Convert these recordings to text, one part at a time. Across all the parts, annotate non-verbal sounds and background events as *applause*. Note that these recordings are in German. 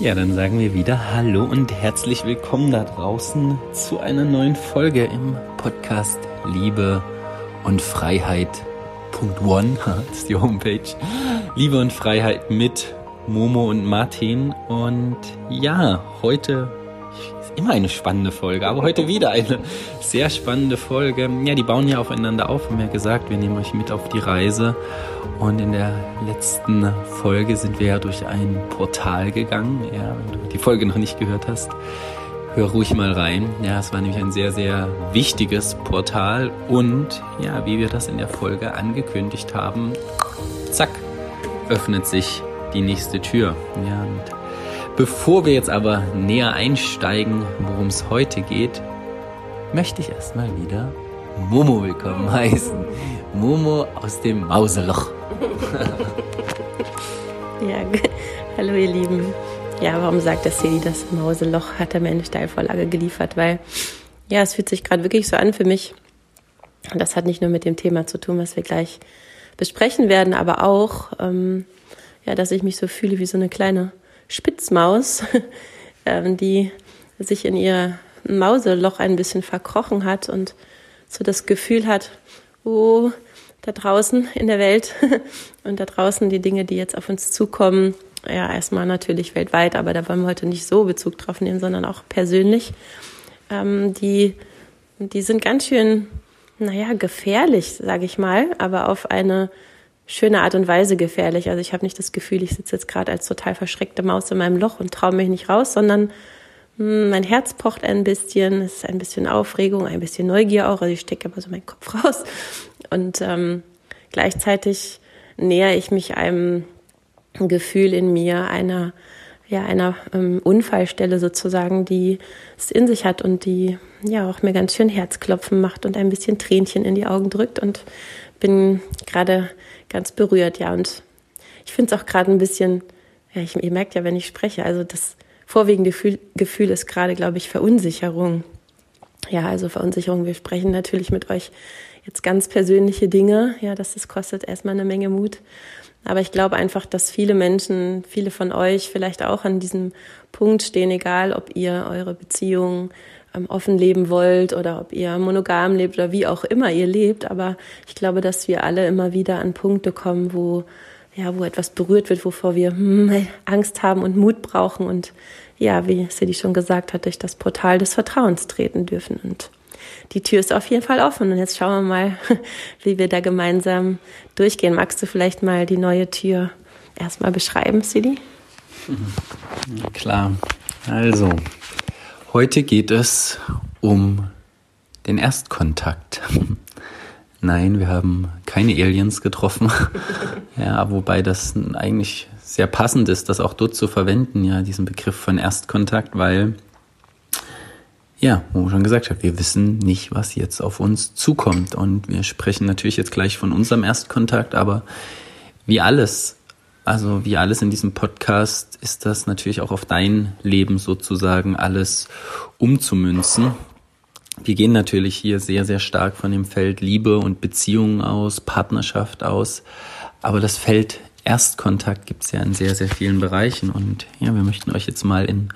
Ja, dann sagen wir wieder Hallo und herzlich willkommen da draußen zu einer neuen Folge im Podcast Liebe und Freiheit. Punkt One, *laughs* das ist die Homepage. Liebe und Freiheit mit Momo und Martin. Und ja, heute immer eine spannende Folge, aber heute wieder eine sehr spannende Folge. Ja, die bauen ja aufeinander auf, haben ja gesagt, wir nehmen euch mit auf die Reise. Und in der letzten Folge sind wir ja durch ein Portal gegangen. Ja, wenn du die Folge noch nicht gehört hast, hör ruhig mal rein. Ja, es war nämlich ein sehr, sehr wichtiges Portal. Und ja, wie wir das in der Folge angekündigt haben, zack, öffnet sich die nächste Tür. Ja, und Bevor wir jetzt aber näher einsteigen, worum es heute geht, möchte ich erstmal wieder Momo willkommen *laughs* heißen. Momo aus dem Mauseloch. *laughs* ja, hallo ihr Lieben. Ja, warum sagt das Cedi das Mauseloch? Hat er mir eine Steilvorlage geliefert, weil ja, es fühlt sich gerade wirklich so an für mich. Und das hat nicht nur mit dem Thema zu tun, was wir gleich besprechen werden, aber auch, ähm, ja, dass ich mich so fühle wie so eine kleine Spitzmaus, *laughs* ähm, die sich in ihr Mauseloch ein bisschen verkrochen hat und so das Gefühl hat, oh, da draußen in der Welt *laughs* und da draußen die Dinge, die jetzt auf uns zukommen, ja, erstmal natürlich weltweit, aber da wollen wir heute nicht so Bezug drauf nehmen, sondern auch persönlich, ähm, die, die sind ganz schön, naja, gefährlich, sage ich mal, aber auf eine schöne Art und Weise gefährlich. Also ich habe nicht das Gefühl, ich sitze jetzt gerade als total verschreckte Maus in meinem Loch und traue mich nicht raus, sondern mh, hm, mein Herz pocht ein bisschen, es ist ein bisschen Aufregung, ein bisschen Neugier auch. Also ich stecke immer so meinen Kopf *laughs* raus. Und ähm, gleichzeitig nähere ich mich einem Gefühl in mir, einer ja, einer ähm, Unfallstelle sozusagen, die es in sich hat und die ja auch mir ganz schön Herzklopfen macht und ein bisschen Tränchen in die Augen drückt und bin gerade ganz berührt, ja. Und ich finde es auch gerade ein bisschen, ja, ich, ihr merkt ja, wenn ich spreche, also das vorwiegende Gefühl, Gefühl ist gerade, glaube ich, Verunsicherung. Ja, also Verunsicherung. Wir sprechen natürlich mit euch jetzt ganz persönliche Dinge. Ja, das, das kostet erstmal eine Menge Mut. Aber ich glaube einfach, dass viele Menschen, viele von euch vielleicht auch an diesem Punkt stehen, egal ob ihr eure Beziehung ähm, offen leben wollt oder ob ihr monogam lebt oder wie auch immer ihr lebt. Aber ich glaube, dass wir alle immer wieder an Punkte kommen, wo ja, wo etwas berührt wird, wovor wir hm, Angst haben und Mut brauchen und ja, wie Sadie schon gesagt hat, durch das Portal des Vertrauens treten dürfen. Und die Tür ist auf jeden Fall offen. Und jetzt schauen wir mal, *laughs* wie wir da gemeinsam durchgehen. Magst du vielleicht mal die neue Tür erstmal beschreiben, Sadie? *laughs* Klar. Also, Heute geht es um den Erstkontakt. *laughs* Nein, wir haben keine Aliens getroffen. *laughs* ja, wobei das eigentlich sehr passend ist, das auch dort zu verwenden, ja, diesen Begriff von Erstkontakt, weil, ja, wo ich schon gesagt habe, wir wissen nicht, was jetzt auf uns zukommt. Und wir sprechen natürlich jetzt gleich von unserem Erstkontakt, aber wie alles also wie alles in diesem Podcast ist das natürlich auch auf dein Leben sozusagen alles umzumünzen. Wir gehen natürlich hier sehr, sehr stark von dem Feld Liebe und Beziehungen aus, Partnerschaft aus. Aber das Feld Erstkontakt gibt es ja in sehr, sehr vielen Bereichen. Und ja, wir möchten euch jetzt mal in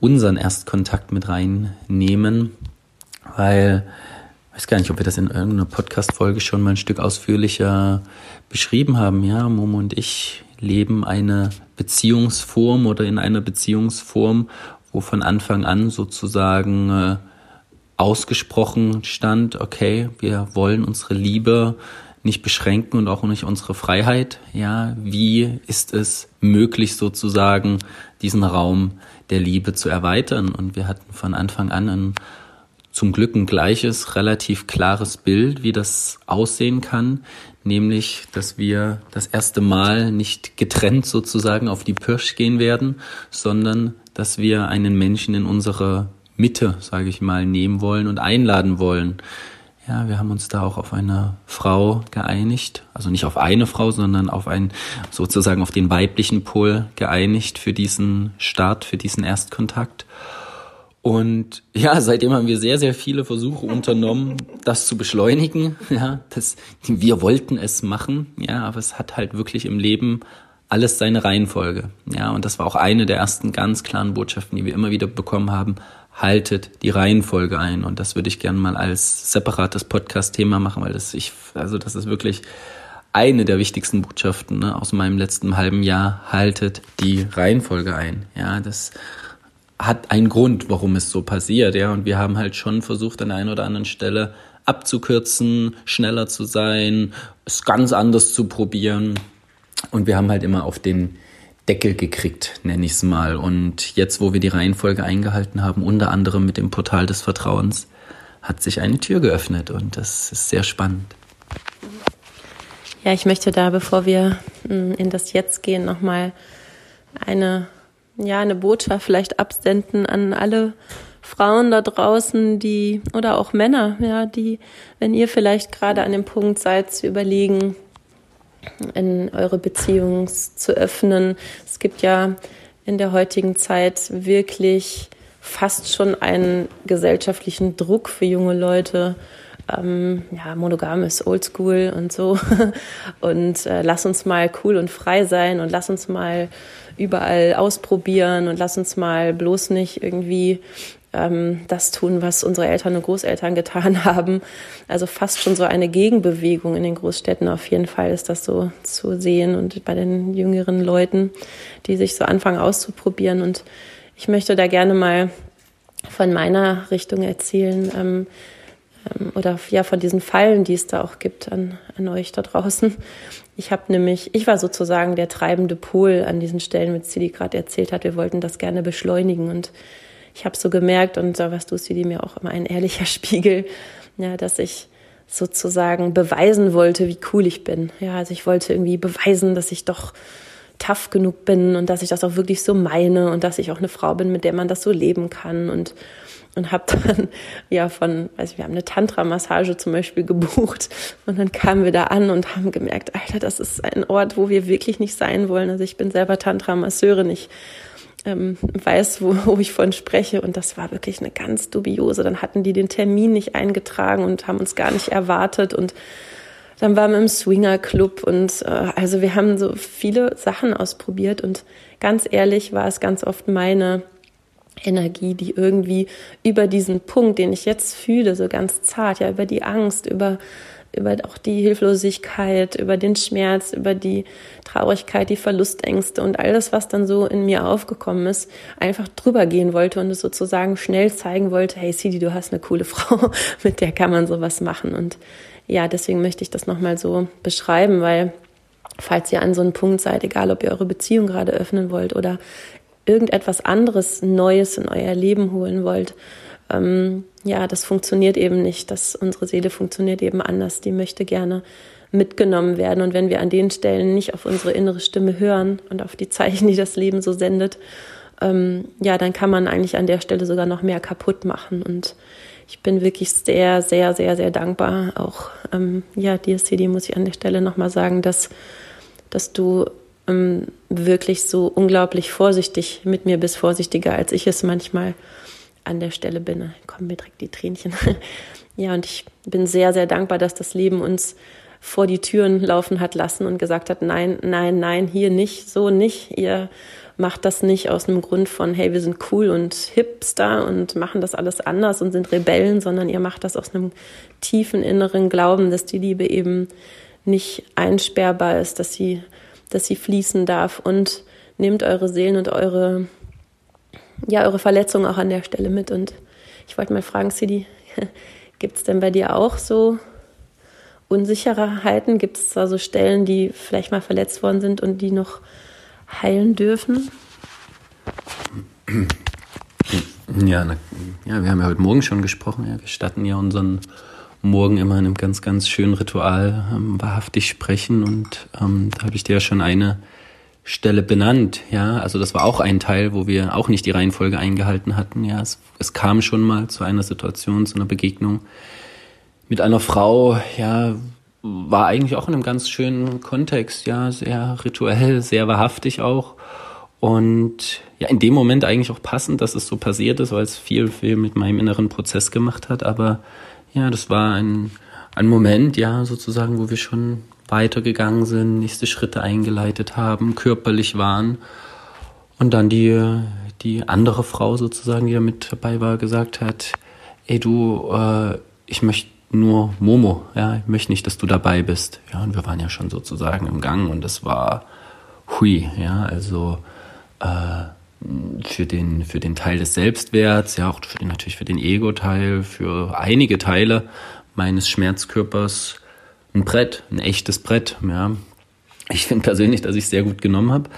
unseren Erstkontakt mit reinnehmen, weil ich weiß gar nicht, ob wir das in irgendeiner Podcast-Folge schon mal ein Stück ausführlicher beschrieben haben. Ja, Momo und ich leben eine Beziehungsform oder in einer Beziehungsform, wo von Anfang an sozusagen äh, ausgesprochen stand, okay, wir wollen unsere Liebe nicht beschränken und auch nicht unsere Freiheit. Ja, wie ist es möglich sozusagen diesen Raum der Liebe zu erweitern? Und wir hatten von Anfang an ein zum Glück ein gleiches, relativ klares Bild, wie das aussehen kann, nämlich, dass wir das erste Mal nicht getrennt sozusagen auf die Pirsch gehen werden, sondern dass wir einen Menschen in unsere Mitte, sage ich mal, nehmen wollen und einladen wollen. Ja, wir haben uns da auch auf eine Frau geeinigt, also nicht auf eine Frau, sondern auf einen sozusagen auf den weiblichen Pol geeinigt für diesen Start, für diesen Erstkontakt. Und ja, seitdem haben wir sehr, sehr viele Versuche unternommen, das zu beschleunigen. *laughs* Ja, das, wir wollten es machen, ja, aber es hat halt wirklich im Leben alles seine Reihenfolge. Ja, und das war auch eine der ersten ganz klaren Botschaften, die wir immer wieder bekommen haben. Haltet die Reihenfolge ein. Und das würde ich gerne mal als separates Podcast-Thema machen, weil das ich, also das ist wirklich eine der wichtigsten Botschaften ne, aus meinem letzten halben Jahr. Haltet die Reihenfolge ein. Ja, das hat einen Grund, warum es so passiert. Ja, und wir haben halt schon versucht, an einer oder anderen Stelle abzukürzen, schneller zu sein, es ganz anders zu probieren. Und wir haben halt immer auf den Deckel gekriegt, nenne ich es mal. Und jetzt, wo wir die Reihenfolge eingehalten haben, unter anderem mit dem Portal des Vertrauens, hat sich eine Tür geöffnet und das ist sehr spannend. Ja, ich möchte da, bevor wir hm, in das Jetzt gehen, nochmal eine, ja, eine Botschaft vielleicht absenden an alle Frauen da draußen, die, oder auch Männer, ja, die, wenn ihr vielleicht gerade an dem Punkt seid, zu überlegen, in eure Beziehung zu öffnen. Es gibt ja in der heutigen Zeit wirklich fast schon einen gesellschaftlichen Druck für junge Leute. Ähm, ja, monogam ist oldschool und so. *laughs* Und äh, lass uns mal cool und frei sein und lass uns mal überall ausprobieren und lass uns mal bloß nicht irgendwie ähm, das tun, was unsere Eltern und Großeltern getan *laughs* haben. Also fast schon so eine Gegenbewegung in den Großstädten. Auf jeden Fall ist das so zu sehen und bei den jüngeren Leuten, die sich so anfangen auszuprobieren. Und ich möchte da gerne mal von meiner Richtung erzählen ähm, oder ja von diesen Fallen, die es da auch gibt an, an euch da draußen. Ich habe nämlich, ich war sozusagen der treibende Pol an diesen Stellen, mit Cili gerade erzählt hat. Wir wollten das gerne beschleunigen und ich habe so gemerkt, und da warst du, die mir auch immer ein ehrlicher *laughs* Spiegel, ja, dass ich sozusagen beweisen wollte, wie cool ich bin. Ja, also ich wollte irgendwie beweisen, dass ich doch tough genug bin und dass ich das auch wirklich so meine und dass ich auch eine Frau bin, mit der man das so leben kann und und habe dann *laughs* ja von, also wir haben eine Tantra-Massage zum Beispiel gebucht und dann kamen wir da an und haben gemerkt, Alter, das ist ein Ort, wo wir wirklich nicht sein wollen. Also ich bin selber Tantra-Masseurin, ich ähm, weiß, wo, *laughs* wo ich von spreche. Und das war wirklich eine ganz dubiose. Dann hatten die den Termin nicht eingetragen und haben uns gar nicht erwartet. Und dann waren wir im Swinger Club und äh, also wir haben so viele Sachen ausprobiert und ganz ehrlich war es ganz oft meine Energie, die irgendwie über diesen Punkt, den ich jetzt fühle, so ganz zart, ja, über die Angst, über über auch die Hilflosigkeit, über den Schmerz, über die Traurigkeit, die Verlustängste und all das, was dann so in mir aufgekommen ist, einfach drüber gehen wollte und es sozusagen schnell zeigen wollte, hey Sidi, du hast eine coole *laughs* Frau, mit der kann man sowas machen. Und ja, deswegen möchte ich das nochmal so beschreiben, weil falls ihr an so einem Punkt seid, egal ob ihr eure Beziehung gerade öffnen wollt oder irgendetwas anderes Neues in euer Leben holen wollt, ähm, ja, das funktioniert eben nicht. Das, unsere Seele funktioniert eben anders. Die möchte gerne mitgenommen werden. Und wenn wir an den Stellen nicht auf unsere innere Stimme hören und auf die Zeichen, die das Leben so sendet, ähm, ja, dann kann man eigentlich an der Stelle sogar noch mehr kaputt machen. Und ich bin wirklich sehr, sehr, sehr, sehr dankbar. Auch ähm, ja, dir, CD, muss ich an der Stelle nochmal sagen, dass, dass du ähm, wirklich so unglaublich vorsichtig mit mir bist, vorsichtiger als ich es manchmal an der Stelle bin. Kommen mir direkt die Tränchen. *laughs* ja, und ich bin sehr, sehr dankbar, dass das Leben uns vor die Türen laufen hat lassen und gesagt hat, nein, nein, nein, hier nicht, so nicht. Ihr macht das nicht aus einem Grund von, hey, wir sind cool und hipster und machen das alles anders und sind Rebellen, sondern ihr macht das aus einem tiefen inneren Glauben, dass die Liebe eben nicht einsperrbar ist, dass sie, dass sie fließen darf und nehmt eure Seelen und eure ja, eure Verletzung auch an der Stelle mit. Und ich wollte mal fragen, Sidi, *laughs* gibt es denn bei dir auch so Unsicherheiten? Gibt es da so Stellen, die vielleicht mal verletzt worden sind und die noch heilen dürfen? Ja, na, ja, wir haben ja heute Morgen schon gesprochen. Ja, wir starten ja unseren Morgen immer in einem ganz, ganz schönen Ritual ähm, wahrhaftig sprechen. Und ähm, da habe ich dir ja schon eine Stelle benannt, ja. Also das war auch ein Teil, wo wir auch nicht die Reihenfolge eingehalten hatten, ja. Es, es kam schon mal zu einer Situation, zu einer Begegnung mit einer Frau, ja, war eigentlich auch in einem ganz schönen Kontext, ja, sehr rituell, sehr wahrhaftig auch. Und ja, in dem Moment eigentlich auch passend, dass es so passiert ist, weil es viel, viel mit meinem inneren Prozess gemacht hat. Aber ja, das war ein, ein Moment, ja, sozusagen, wo wir schon weitergegangen sind, nächste Schritte eingeleitet haben, körperlich waren. Und dann die, die andere Frau sozusagen, die da mit dabei war, gesagt hat, ey du, äh, ich möchte nur Momo, ja, ich möchte nicht, dass du dabei bist. Ja, und wir waren ja schon sozusagen im Gang und das war hui, ja, also äh, für den, für den Teil des Selbstwerts, ja, auch für den, natürlich für den Ego-Teil, für einige Teile meines Schmerzkörpers ein Brett, ein echtes Brett, ja. Ich finde persönlich, dass ich es sehr gut genommen habe,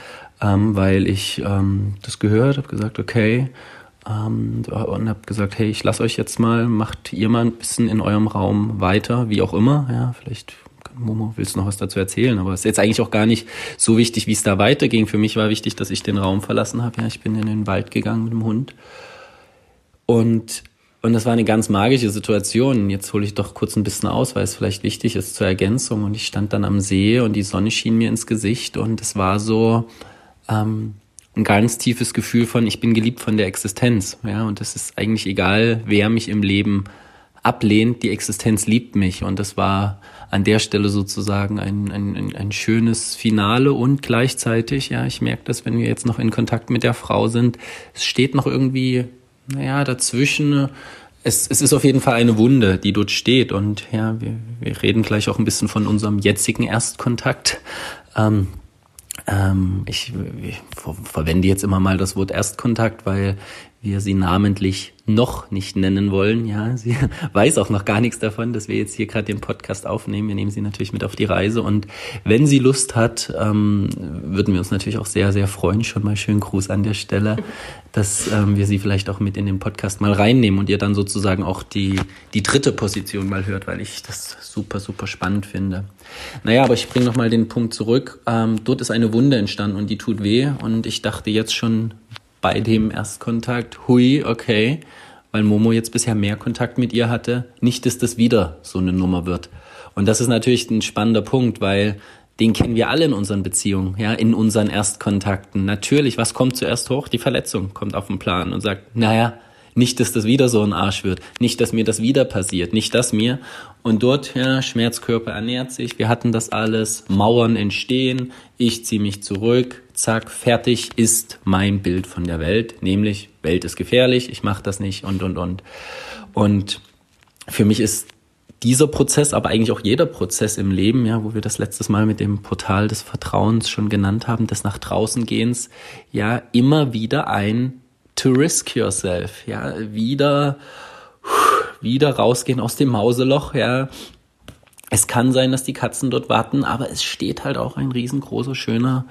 ähm, weil ich ähm, das gehört, habe gesagt, okay, und habe gesagt, hey, ich lasse euch jetzt mal, macht ihr mal ein bisschen in eurem Raum weiter, wie auch immer, ja, vielleicht Momo, willst du noch was dazu erzählen? Aber es ist jetzt eigentlich auch gar nicht so wichtig, wie es da weiterging. Für mich war wichtig, dass ich den Raum verlassen habe. Ja, ich bin in den Wald gegangen mit dem Hund. Und, und das war eine ganz magische Situation. Jetzt hole ich doch kurz ein bisschen aus, weil es vielleicht wichtig ist zur Ergänzung. Und ich stand dann am See und die Sonne schien mir ins Gesicht und es war so ähm, ein ganz tiefes Gefühl von, ich bin geliebt von der Existenz. Ja, und es ist eigentlich egal, wer mich im Leben ablehnt, die Existenz liebt mich. Und das war an der Stelle sozusagen ein, ein, ein schönes Finale und gleichzeitig, ja, ich merke das, wenn wir jetzt noch in Kontakt mit der Frau sind, es steht noch irgendwie, naja, dazwischen. Es, es ist auf jeden Fall eine Wunde, die dort steht. Und ja, wir, wir reden gleich auch ein bisschen von unserem jetzigen Erstkontakt. Ähm, ähm, ich, ich verwende jetzt immer mal das Wort Erstkontakt, weil wir sie namentlich noch nicht nennen wollen. Ja, sie *laughs* weiß auch noch gar nichts davon, dass wir jetzt hier gerade den Podcast aufnehmen. Wir nehmen sie natürlich mit auf die Reise und wenn sie Lust hat, ähm, würden wir uns natürlich auch sehr, sehr freuen. Schon mal schönen Gruß an der Stelle, *laughs* dass ähm, wir sie vielleicht auch mit in den Podcast mal reinnehmen und ihr dann sozusagen auch die, die dritte Position mal hört, weil ich das super, super spannend finde. Naja, aber ich bringe nochmal den Punkt zurück. Ähm, dort ist eine Wunde entstanden und die tut weh und ich dachte jetzt schon bei dem Erstkontakt, hui, okay, weil Momo jetzt bisher mehr Kontakt mit ihr hatte, nicht, dass das wieder so eine Nummer wird. Und das ist natürlich ein spannender Punkt, weil den kennen wir alle in unseren Beziehungen, ja, in unseren Erstkontakten. Natürlich, was kommt zuerst hoch? Die Verletzung kommt auf den Plan und sagt, naja, nicht, dass das wieder so ein Arsch wird. Nicht, dass mir das wieder passiert. Nicht, dass mir. Und dort, ja, Schmerzkörper ernährt sich. Wir hatten das alles. Mauern entstehen. Ich ziehe mich zurück. Zack, fertig ist mein Bild von der Welt. Nämlich, Welt ist gefährlich. Ich mache das nicht und, und, und. Und für mich ist dieser Prozess, aber eigentlich auch jeder Prozess im Leben, ja, wo wir das letztes Mal mit dem Portal des Vertrauens schon genannt haben, des nach draußen gehens, ja, immer wieder ein to risk yourself, ja, wieder, wieder rausgehen aus dem Mauseloch, ja. Es kann sein, dass die Katzen dort warten, aber es steht halt auch ein riesengroßer, schöner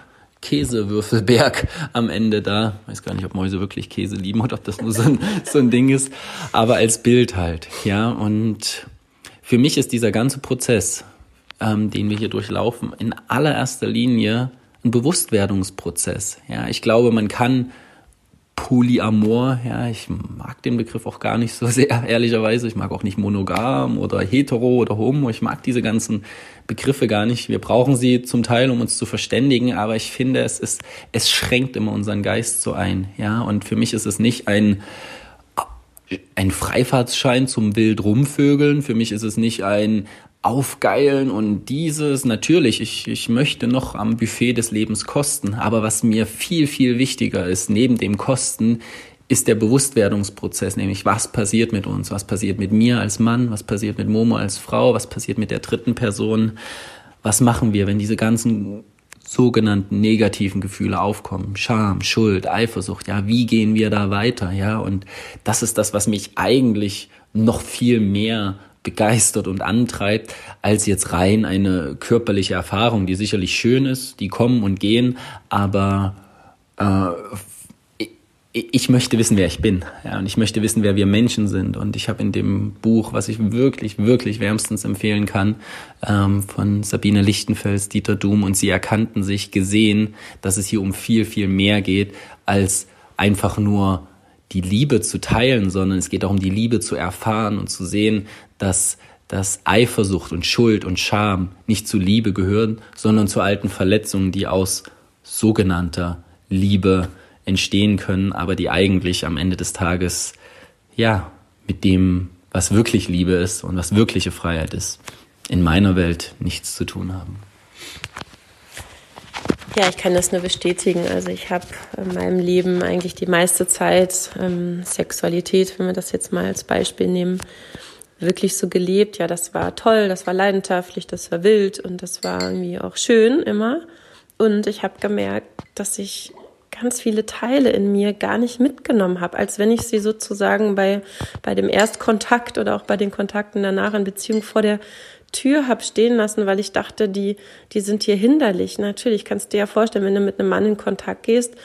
Käsewürfelberg am Ende da. Ich weiß gar nicht, ob Mäuse wirklich Käse lieben oder ob das nur so ein, *laughs* so ein Ding ist, aber als Bild halt, ja. Und für mich ist dieser ganze Prozess, ähm, den wir hier durchlaufen, in allererster Linie ein Bewusstwerdungsprozess. Ja, ich glaube, man kann Polyamor, ja, ich mag den Begriff auch gar nicht so *laughs* sehr, ehrlicherweise. Ich mag auch nicht monogam oder hetero oder homo. Ich mag diese ganzen Begriffe gar nicht. Wir brauchen sie zum Teil, um uns zu verständigen, aber ich finde, es ist, es schränkt immer unseren Geist so ein, ja. Und für mich ist es nicht ein, ein Freifahrtsschein zum wild rumvögeln. Für mich ist es nicht ein aufgeilen und dieses, natürlich, ich, ich möchte noch am Buffet des Lebens kosten, aber was mir viel, viel wichtiger ist, neben dem Kosten, ist der Bewusstwerdungsprozess, nämlich was passiert mit uns, was passiert mit mir als Mann, was passiert mit Momo als Frau, was passiert mit der dritten Person, was machen wir, wenn diese ganzen sogenannten negativen Gefühle aufkommen, Scham, Schuld, Eifersucht, ja, wie gehen wir da weiter, ja, und das ist das, was mich eigentlich noch viel mehr begeistert und antreibt, als jetzt rein eine körperliche Erfahrung, die sicherlich schön ist, die kommen und gehen, aber äh, ich möchte wissen, wer ich bin. Ja, und ich möchte wissen, wer wir Menschen sind. Und ich habe in dem Buch, was ich wirklich, wirklich wärmstens empfehlen kann, ähm, von Sabine Lichtenfels, Dieter Doom und sie erkannten sich gesehen, dass es hier um viel, viel mehr geht, als einfach nur die Liebe zu teilen, sondern es geht darum, die Liebe zu erfahren und zu sehen, dass, dass Eifersucht und Schuld und Scham nicht zu Liebe gehören, sondern zu alten Verletzungen, die aus sogenannter Liebe entstehen können, aber die eigentlich am Ende des Tages, ja, mit dem, was wirklich Liebe ist und was wirkliche Freiheit ist, in meiner Welt nichts zu tun haben. Ja, ich kann das nur bestätigen. Also ich habe in meinem Leben eigentlich die meiste Zeit ähm, Sexualität, wenn wir das jetzt mal als Beispiel nehmen, wirklich so gelebt. Ja, das war toll, das war leidenschaftlich, das war wild und das war irgendwie auch schön immer. Und ich habe gemerkt, dass ich ganz viele Teile in mir gar nicht mitgenommen habe, als wenn ich sie sozusagen bei, bei dem Erstkontakt oder auch bei den Kontakten danach in Beziehung vor der Tür habe stehen lassen, weil ich dachte, die, die sind hier hinderlich. Natürlich kannst du dir ja vorstellen, wenn du mit einem Mann in Kontakt gehst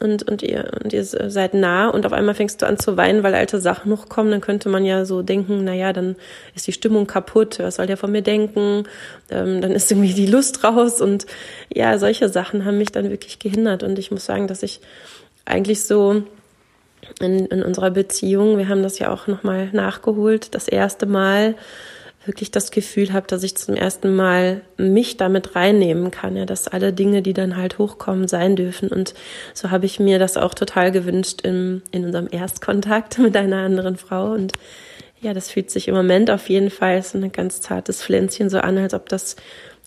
und, und, ihr, und ihr seid nah und auf einmal fängst du an zu weinen, weil alte Sachen noch kommen, dann könnte man ja so denken, na ja, dann ist die Stimmung kaputt, was soll der von mir denken, ähm, dann ist irgendwie die Lust raus. Und ja, solche Sachen haben mich dann wirklich gehindert. Und ich muss sagen, dass ich eigentlich so in, in unserer Beziehung, wir haben das ja auch nochmal nachgeholt, das erste Mal wirklich das Gefühl habe, dass ich zum ersten Mal mich damit reinnehmen kann, ja, dass alle Dinge, die dann halt hochkommen, sein dürfen. Und so habe ich mir das auch total gewünscht in, in unserem Erstkontakt *laughs* mit einer anderen Frau. Und ja, das fühlt sich im Moment auf jeden Fall so ein ganz zartes Pflänzchen so an, als ob das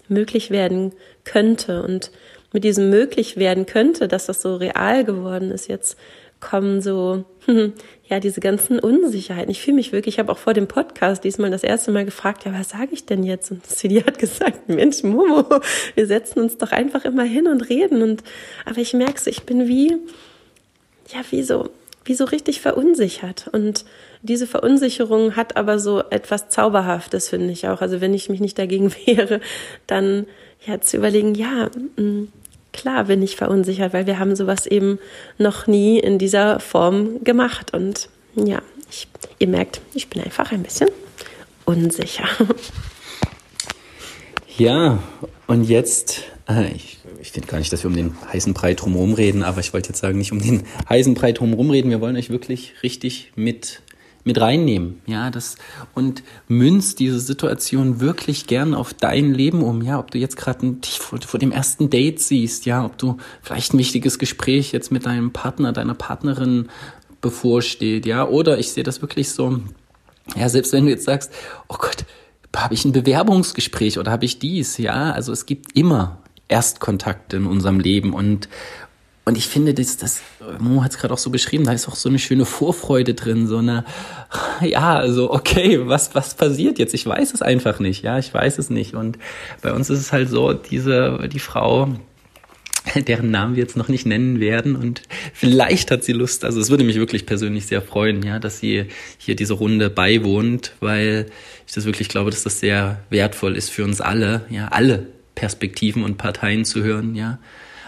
möglich werden könnte. Und mit diesem möglich werden könnte, dass das so real geworden ist jetzt, kommen so, *laughs* ja, diese ganzen Unsicherheiten. Ich fühle mich wirklich, ich habe auch vor dem Podcast diesmal das erste Mal gefragt, ja, was sage ich denn jetzt? Und Sidi hat *laughs* gesagt, Mensch, Momo, wir setzen uns doch einfach immer hin und reden. Und, aber ich merke es, ich bin wie, ja, wie so, wie so richtig verunsichert. Und diese Verunsicherung hat aber so etwas Zauberhaftes, finde ich auch. Also wenn ich mich nicht dagegen *laughs* wehre, dann ja zu überlegen, ja, mh, mm, klar bin ich verunsichert, weil wir haben sowas eben noch nie in dieser Form gemacht. Und ja, ich, ihr merkt, ich bin einfach ein bisschen unsicher. *laughs* Ja, und jetzt, äh, ich, ich finde gar nicht, dass wir um den heißen Brei drumherum reden, aber ich wollte jetzt sagen, nicht um den heißen Brei drumherum reden. Wir wollen euch wirklich richtig mit mit reinnehmen, ja, das und münzt diese Situation wirklich gern auf dein Leben um, ja, ob du jetzt gerade dich vor, vor, dem ersten Date siehst, ja, ob du vielleicht ein wichtiges Gespräch jetzt mit deinem Partner, deiner Partnerin bevorsteht, ja, oder ich sehe das wirklich so, ja, selbst wenn du jetzt sagst, oh Gott, habe ich ein Bewerbungsgespräch oder habe ich dies, ja, also es gibt immer Erstkontakte in unserem Leben. Und und ich finde, das, das Mo hat es gerade auch so beschrieben, da ist auch so eine schöne Vorfreude drin, so eine, *laughs* ja, also okay, was, was passiert jetzt? Ich weiß es einfach nicht, ja, ich weiß es nicht. Und bei uns ist es halt so, diese, die Frau, *laughs* deren Namen wir jetzt noch nicht nennen werden und vielleicht hat sie Lust, also es würde mich wirklich persönlich sehr freuen, ja, dass sie hier diese Runde beiwohnt, weil ich das wirklich glaube, dass das sehr wertvoll ist für uns alle, ja, alle Perspektiven und Parteien zu hören, ja.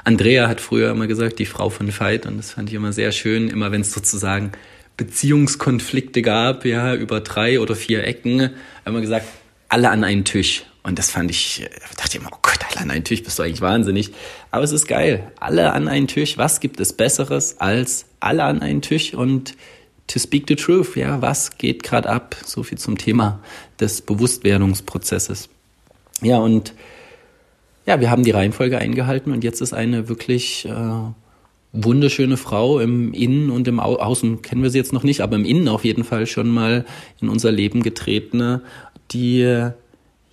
Andrea hat früher immer gesagt, die Frau von Veit, und das fand ich immer sehr schön, immer wenn es sozusagen Beziehungskonflikte gab, ja, über drei oder vier Ecken, immer gesagt, alle an einen Tisch. Und das fand ich, ich dachte immer, oh Gott, alle an einen Tisch, bist du eigentlich wahnsinnig. Aber es ist geil. Alle an einen Tisch. Was gibt es Besseres als alle an einen Tisch und to speak the truth? Ja, was geht gerade ab? So viel zum Thema des Bewusstwerdungsprozesses. Ja, und ja, wir haben die Reihenfolge eingehalten und jetzt ist eine wirklich äh, wunderschöne Frau im Innen und im Au Außen, kennen wir sie jetzt noch nicht, aber im Innen auf jeden Fall schon mal in unser Leben getretene, die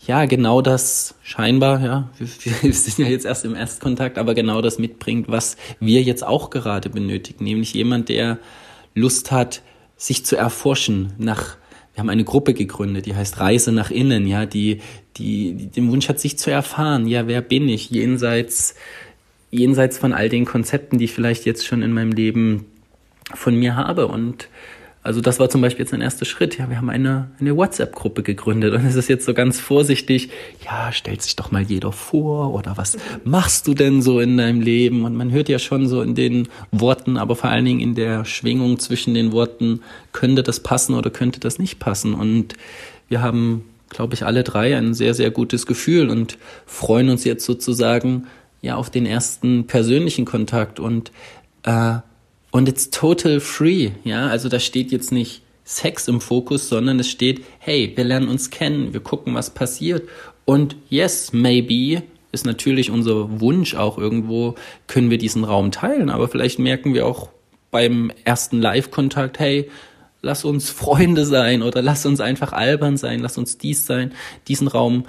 ja genau das scheinbar, ja, *laughs* wir, wir sind ja jetzt erst im Erstkontakt, aber genau das mitbringt, was wir jetzt auch gerade benötigen, nämlich jemand, der Lust hat, sich zu erforschen nach wir haben eine Gruppe gegründet, die heißt Reise nach innen, ja, die, die, die den Wunsch hat, sich zu erfahren, ja, wer bin ich, jenseits, jenseits von all den Konzepten, die ich vielleicht jetzt schon in meinem Leben von mir habe. Und also das war zum Beispiel jetzt ein erster Schritt. Ja, wir haben eine, eine WhatsApp-Gruppe gegründet und es ist jetzt so ganz vorsichtig, ja, stellt sich doch mal jeder vor oder was machst du denn so in deinem Leben? Und man hört ja schon so in den Worten, aber vor allen Dingen in der Schwingung zwischen den Worten, könnte das passen oder könnte das nicht passen? Und wir haben, glaube ich, alle drei ein sehr, sehr gutes Gefühl und freuen uns jetzt sozusagen ja auf den ersten persönlichen Kontakt und äh, und it's total free, ja, also da steht jetzt nicht Sex im Fokus, sondern es steht, hey, wir lernen uns kennen, wir gucken, was passiert. Und yes, maybe ist natürlich unser Wunsch auch irgendwo, können wir diesen Raum teilen, aber vielleicht merken wir auch beim ersten Live-Kontakt, hey, lass uns Freunde sein oder lass uns einfach albern sein, lass uns dies sein, diesen Raum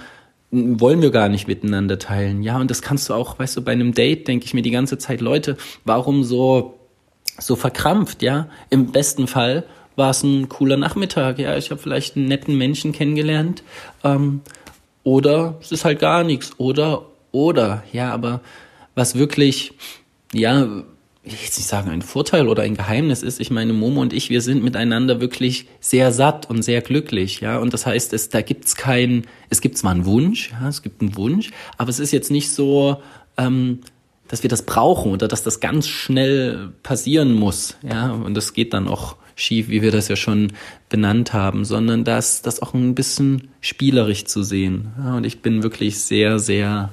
wollen wir gar nicht miteinander teilen. Ja, und das kannst du auch, weißt du, bei einem Date denke ich mir die ganze Zeit, Leute, warum so, so verkrampft, ja? Im besten Fall war es ein cooler Nachmittag, ja. Ich habe vielleicht einen netten Menschen kennengelernt. Ähm, oder es ist halt gar nichts. Oder, oder, ja, aber was wirklich, ja, ich will jetzt nicht sagen ein Vorteil oder ein Geheimnis ist, ich meine, Momo und ich, wir sind miteinander wirklich sehr satt und sehr glücklich, ja, und das heißt, es, da gibt's kein, es gibt zwar einen Wunsch, ja, es gibt einen Wunsch, aber es ist jetzt nicht so, ähm, dass wir das brauchen oder dass das ganz schnell passieren muss, ja, und das geht dann auch schief, wie wir das ja schon benannt haben, sondern das, das auch ein bisschen spielerisch zu sehen, ja, und ich bin wirklich sehr, sehr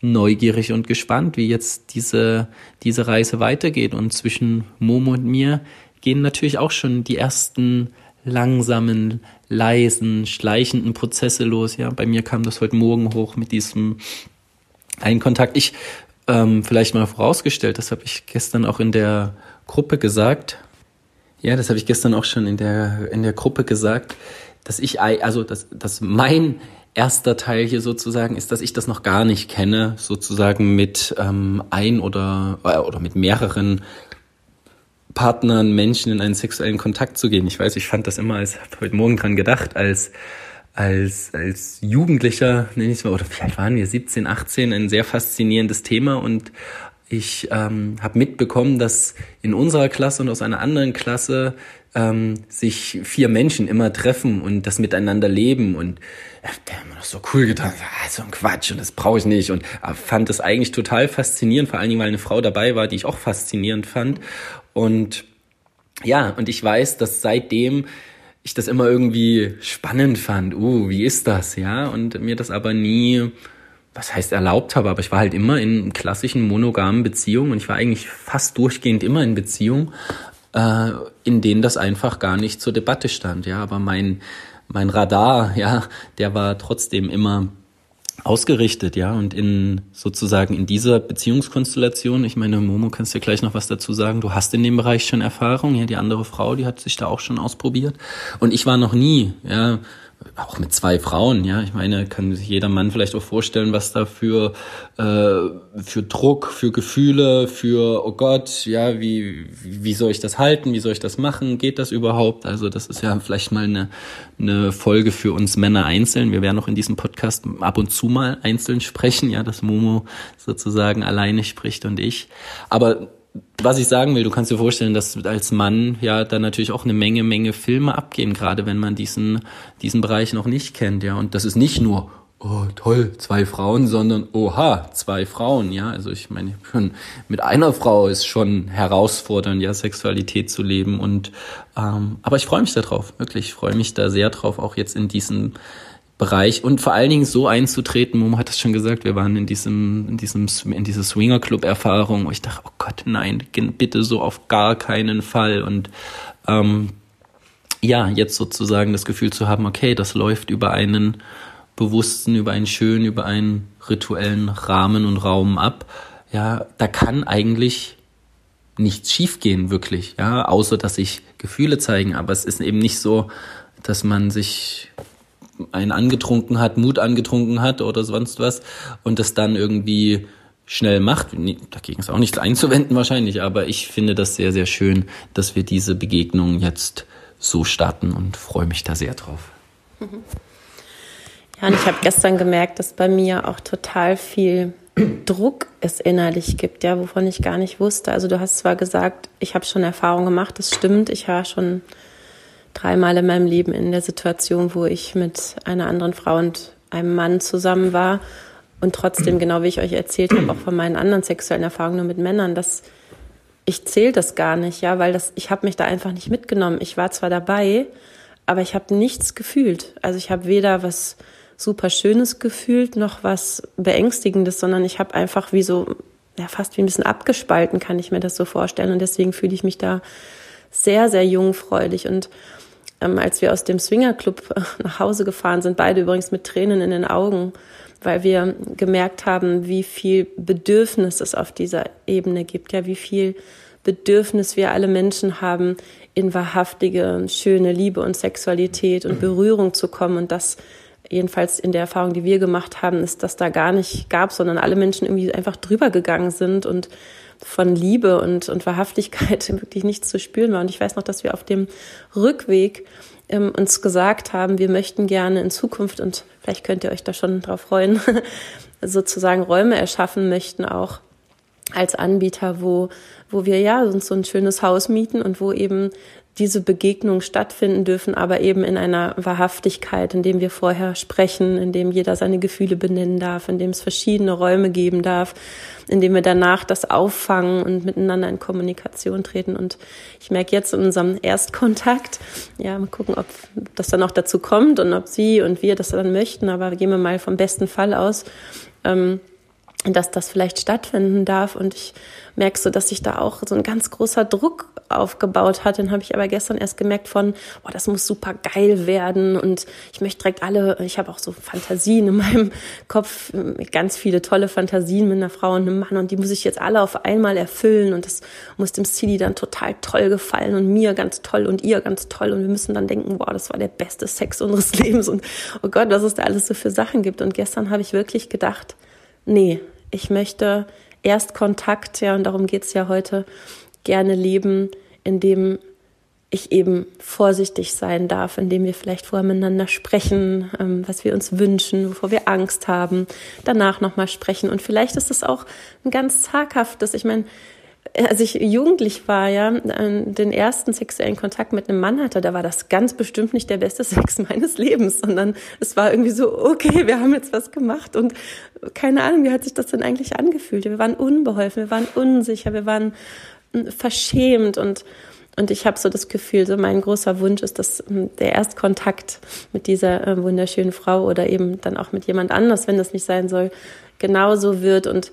neugierig und gespannt, wie jetzt diese, diese Reise weitergeht. Und zwischen Momo und mir gehen natürlich auch schon die ersten langsamen, leisen, schleichenden Prozesse los. Ja, bei mir kam das heute Morgen hoch mit diesem einen Kontakt. Ich ähm, vielleicht mal vorausgestellt, das habe ich gestern auch in der Gruppe gesagt. Ja, das habe ich gestern auch schon in der in der Gruppe gesagt, dass ich also dass, dass mein erster Teil hier sozusagen ist, dass ich das noch gar nicht kenne, sozusagen mit ähm, ein oder äh, oder mit mehreren Partnern, Menschen in einen sexuellen Kontakt zu gehen. Ich weiß, ich fand das immer, als habe heute Morgen dran gedacht, als als als Jugendlicher, nenne ich es mal, oder alt waren wir, 17, 18, ein sehr faszinierendes Thema. Und ich ähm, habe mitbekommen, dass in unserer Klasse und aus einer anderen Klasse ähm, sich vier Menschen immer treffen und das miteinander leben. Und ja, der hat mir doch so cool getan, so ein Quatsch und das brauche ich nicht. Und äh, fand das eigentlich total faszinierend, vor allen Dingen, weil eine Frau dabei war, die ich auch faszinierend fand. Und ja, und ich weiß, dass seitdem ich das immer irgendwie spannend fand, uh, wie ist das, ja, und mir das aber nie was heißt erlaubt habe, aber ich war halt immer in klassischen monogamen Beziehungen und ich war eigentlich fast durchgehend immer in Beziehungen, äh, in denen das einfach gar nicht zur Debatte stand. Ja, aber mein mein Radar, ja, der war trotzdem immer ausgerichtet, ja, und in sozusagen in dieser Beziehungskonstellation, ich meine, Momo, kannst du ja gleich noch was dazu sagen, du hast in dem Bereich schon Erfahrung, ja, die andere Frau, die hat sich da auch schon ausprobiert. Und ich war noch nie, ja, auch mit zwei Frauen, ja. Ich meine, kann sich jeder Mann vielleicht auch vorstellen, was da für, äh, für Druck, für Gefühle, für, oh Gott, ja, wie, wie soll ich das halten, wie soll ich das machen, geht das überhaupt? Also das ist ja vielleicht mal eine, eine Folge für uns Männer einzeln. Wir werden auch in diesem Podcast ab und zu mal einzeln sprechen, ja, dass Momo sozusagen alleine spricht und ich. Aber was ich sagen will, du kannst dir vorstellen, dass als Mann ja dann natürlich auch eine Menge, Menge Filme abgehen, gerade wenn man diesen, diesen Bereich noch nicht kennt, ja. Und das ist nicht nur, oh toll, zwei Frauen, sondern oha, zwei Frauen, ja. Also ich meine, schon mit einer Frau ist schon herausfordernd, ja, Sexualität zu leben. Und ähm, aber ich freue mich darauf, wirklich, ich freue mich da sehr drauf, auch jetzt in diesen Bereich und vor allen Dingen so einzutreten, Momo hat das schon gesagt, wir waren in diesem, in diesem, in dieser Swinger Club Erfahrung, wo ich dachte, oh Gott, nein, bitte so auf gar keinen Fall und ähm, ja, jetzt sozusagen das Gefühl zu haben, okay, das läuft über einen bewussten, über einen schönen, über einen rituellen Rahmen und Raum ab. Ja, da kann eigentlich nichts schiefgehen, wirklich, ja, außer dass sich Gefühle zeigen, aber es ist eben nicht so, dass man sich einen angetrunken hat, Mut angetrunken hat oder sonst was und das dann irgendwie schnell macht. Dagegen ist auch nichts einzuwenden wahrscheinlich, aber ich finde das sehr, sehr schön, dass wir diese Begegnung jetzt so starten und freue mich da sehr drauf. Ja, und ich habe gestern gemerkt, dass bei mir auch total viel Druck es innerlich gibt, ja, wovon ich gar nicht wusste. Also du hast zwar gesagt, ich habe schon Erfahrung gemacht, das stimmt, ich war schon dreimal in meinem Leben in der Situation, wo ich mit einer anderen Frau und einem Mann zusammen war und trotzdem, genau wie ich euch erzählt habe, auch von meinen anderen sexuellen Erfahrungen nur mit Männern, dass ich zähle das gar nicht, ja, weil das, ich habe mich da einfach nicht mitgenommen. Ich war zwar dabei, aber ich habe nichts gefühlt. Also ich habe weder was super Schönes gefühlt, noch was Beängstigendes, sondern ich habe einfach wie so, ja, fast wie ein bisschen abgespalten, kann ich mir das so vorstellen. Und deswegen fühle ich mich da sehr, sehr jungfräulich und ähm, als wir aus dem Swingerclub äh, nach Hause gefahren sind, beide übrigens mit Tränen in den Augen, weil wir gemerkt haben, wie viel Bedürfnis es auf dieser Ebene gibt, ja, wie viel Bedürfnis wir alle Menschen haben, in wahrhaftige, schöne Liebe und Sexualität und Berührung zu kommen. Und das jedenfalls in der Erfahrung, die wir gemacht haben, ist, dass da gar nicht gab, sondern alle Menschen irgendwie einfach drüber gegangen sind und von Liebe und, und Wahrhaftigkeit *laughs* wirklich nichts zu spüren war. Und ich weiß noch, dass wir auf dem Rückweg ähm, uns gesagt haben, wir möchten gerne in Zukunft, und vielleicht könnt ihr euch da schon drauf freuen, *laughs* sozusagen Räume erschaffen möchten, auch als Anbieter, wo, wo wir ja uns so ein schönes Haus mieten und wo eben diese Begegnungen stattfinden dürfen, aber eben in einer Wahrhaftigkeit, in dem wir vorher sprechen, in dem jeder seine Gefühle benennen darf, in dem es verschiedene Räume geben darf, in dem wir danach das auffangen und miteinander in Kommunikation treten. Und ich merke jetzt in unserem Erstkontakt, ja, mal gucken, ob das dann auch dazu kommt und ob Sie und wir das dann möchten, aber gehen wir mal vom besten Fall aus. Ähm, dass das vielleicht stattfinden darf. Und ich merke so, dass sich da auch so ein ganz großer Druck aufgebaut hat. Den habe ich aber gestern erst gemerkt von, oh, das muss super geil werden und ich möchte direkt alle, ich habe auch so Fantasien in meinem Kopf, ganz viele tolle Fantasien mit einer Frau und einem Mann und die muss ich jetzt alle auf einmal erfüllen und das muss dem City dann total toll gefallen und mir ganz toll und ihr ganz toll und wir müssen dann denken, wow, das war der beste Sex unseres *laughs* Lebens und oh Gott, was es da alles so für Sachen gibt. Und gestern habe ich wirklich gedacht, nee, ich möchte erst Kontakt, ja, und darum geht's ja heute, gerne leben, indem ich eben vorsichtig sein darf, indem wir vielleicht vorher miteinander sprechen, ähm, was wir uns wünschen, wovor wir Angst haben, danach nochmal sprechen. Und vielleicht ist es auch ein ganz zaghaftes, ich meine, als ich jugendlich war, ja, den ersten sexuellen Kontakt mit einem Mann hatte, da war das ganz bestimmt nicht der beste *laughs* Sex meines Lebens, sondern es war irgendwie so, okay, wir haben jetzt was gemacht und keine Ahnung, wie hat sich das denn eigentlich angefühlt? Wir waren unbeholfen, wir waren unsicher, wir waren hm, verschämt und und ich habe so das Gefühl, so mein großer Wunsch ist, dass hm, der Erstkontakt mit dieser äh, wunderschönen Frau oder eben dann auch mit jemand anders, wenn das nicht sein soll, genauso wird und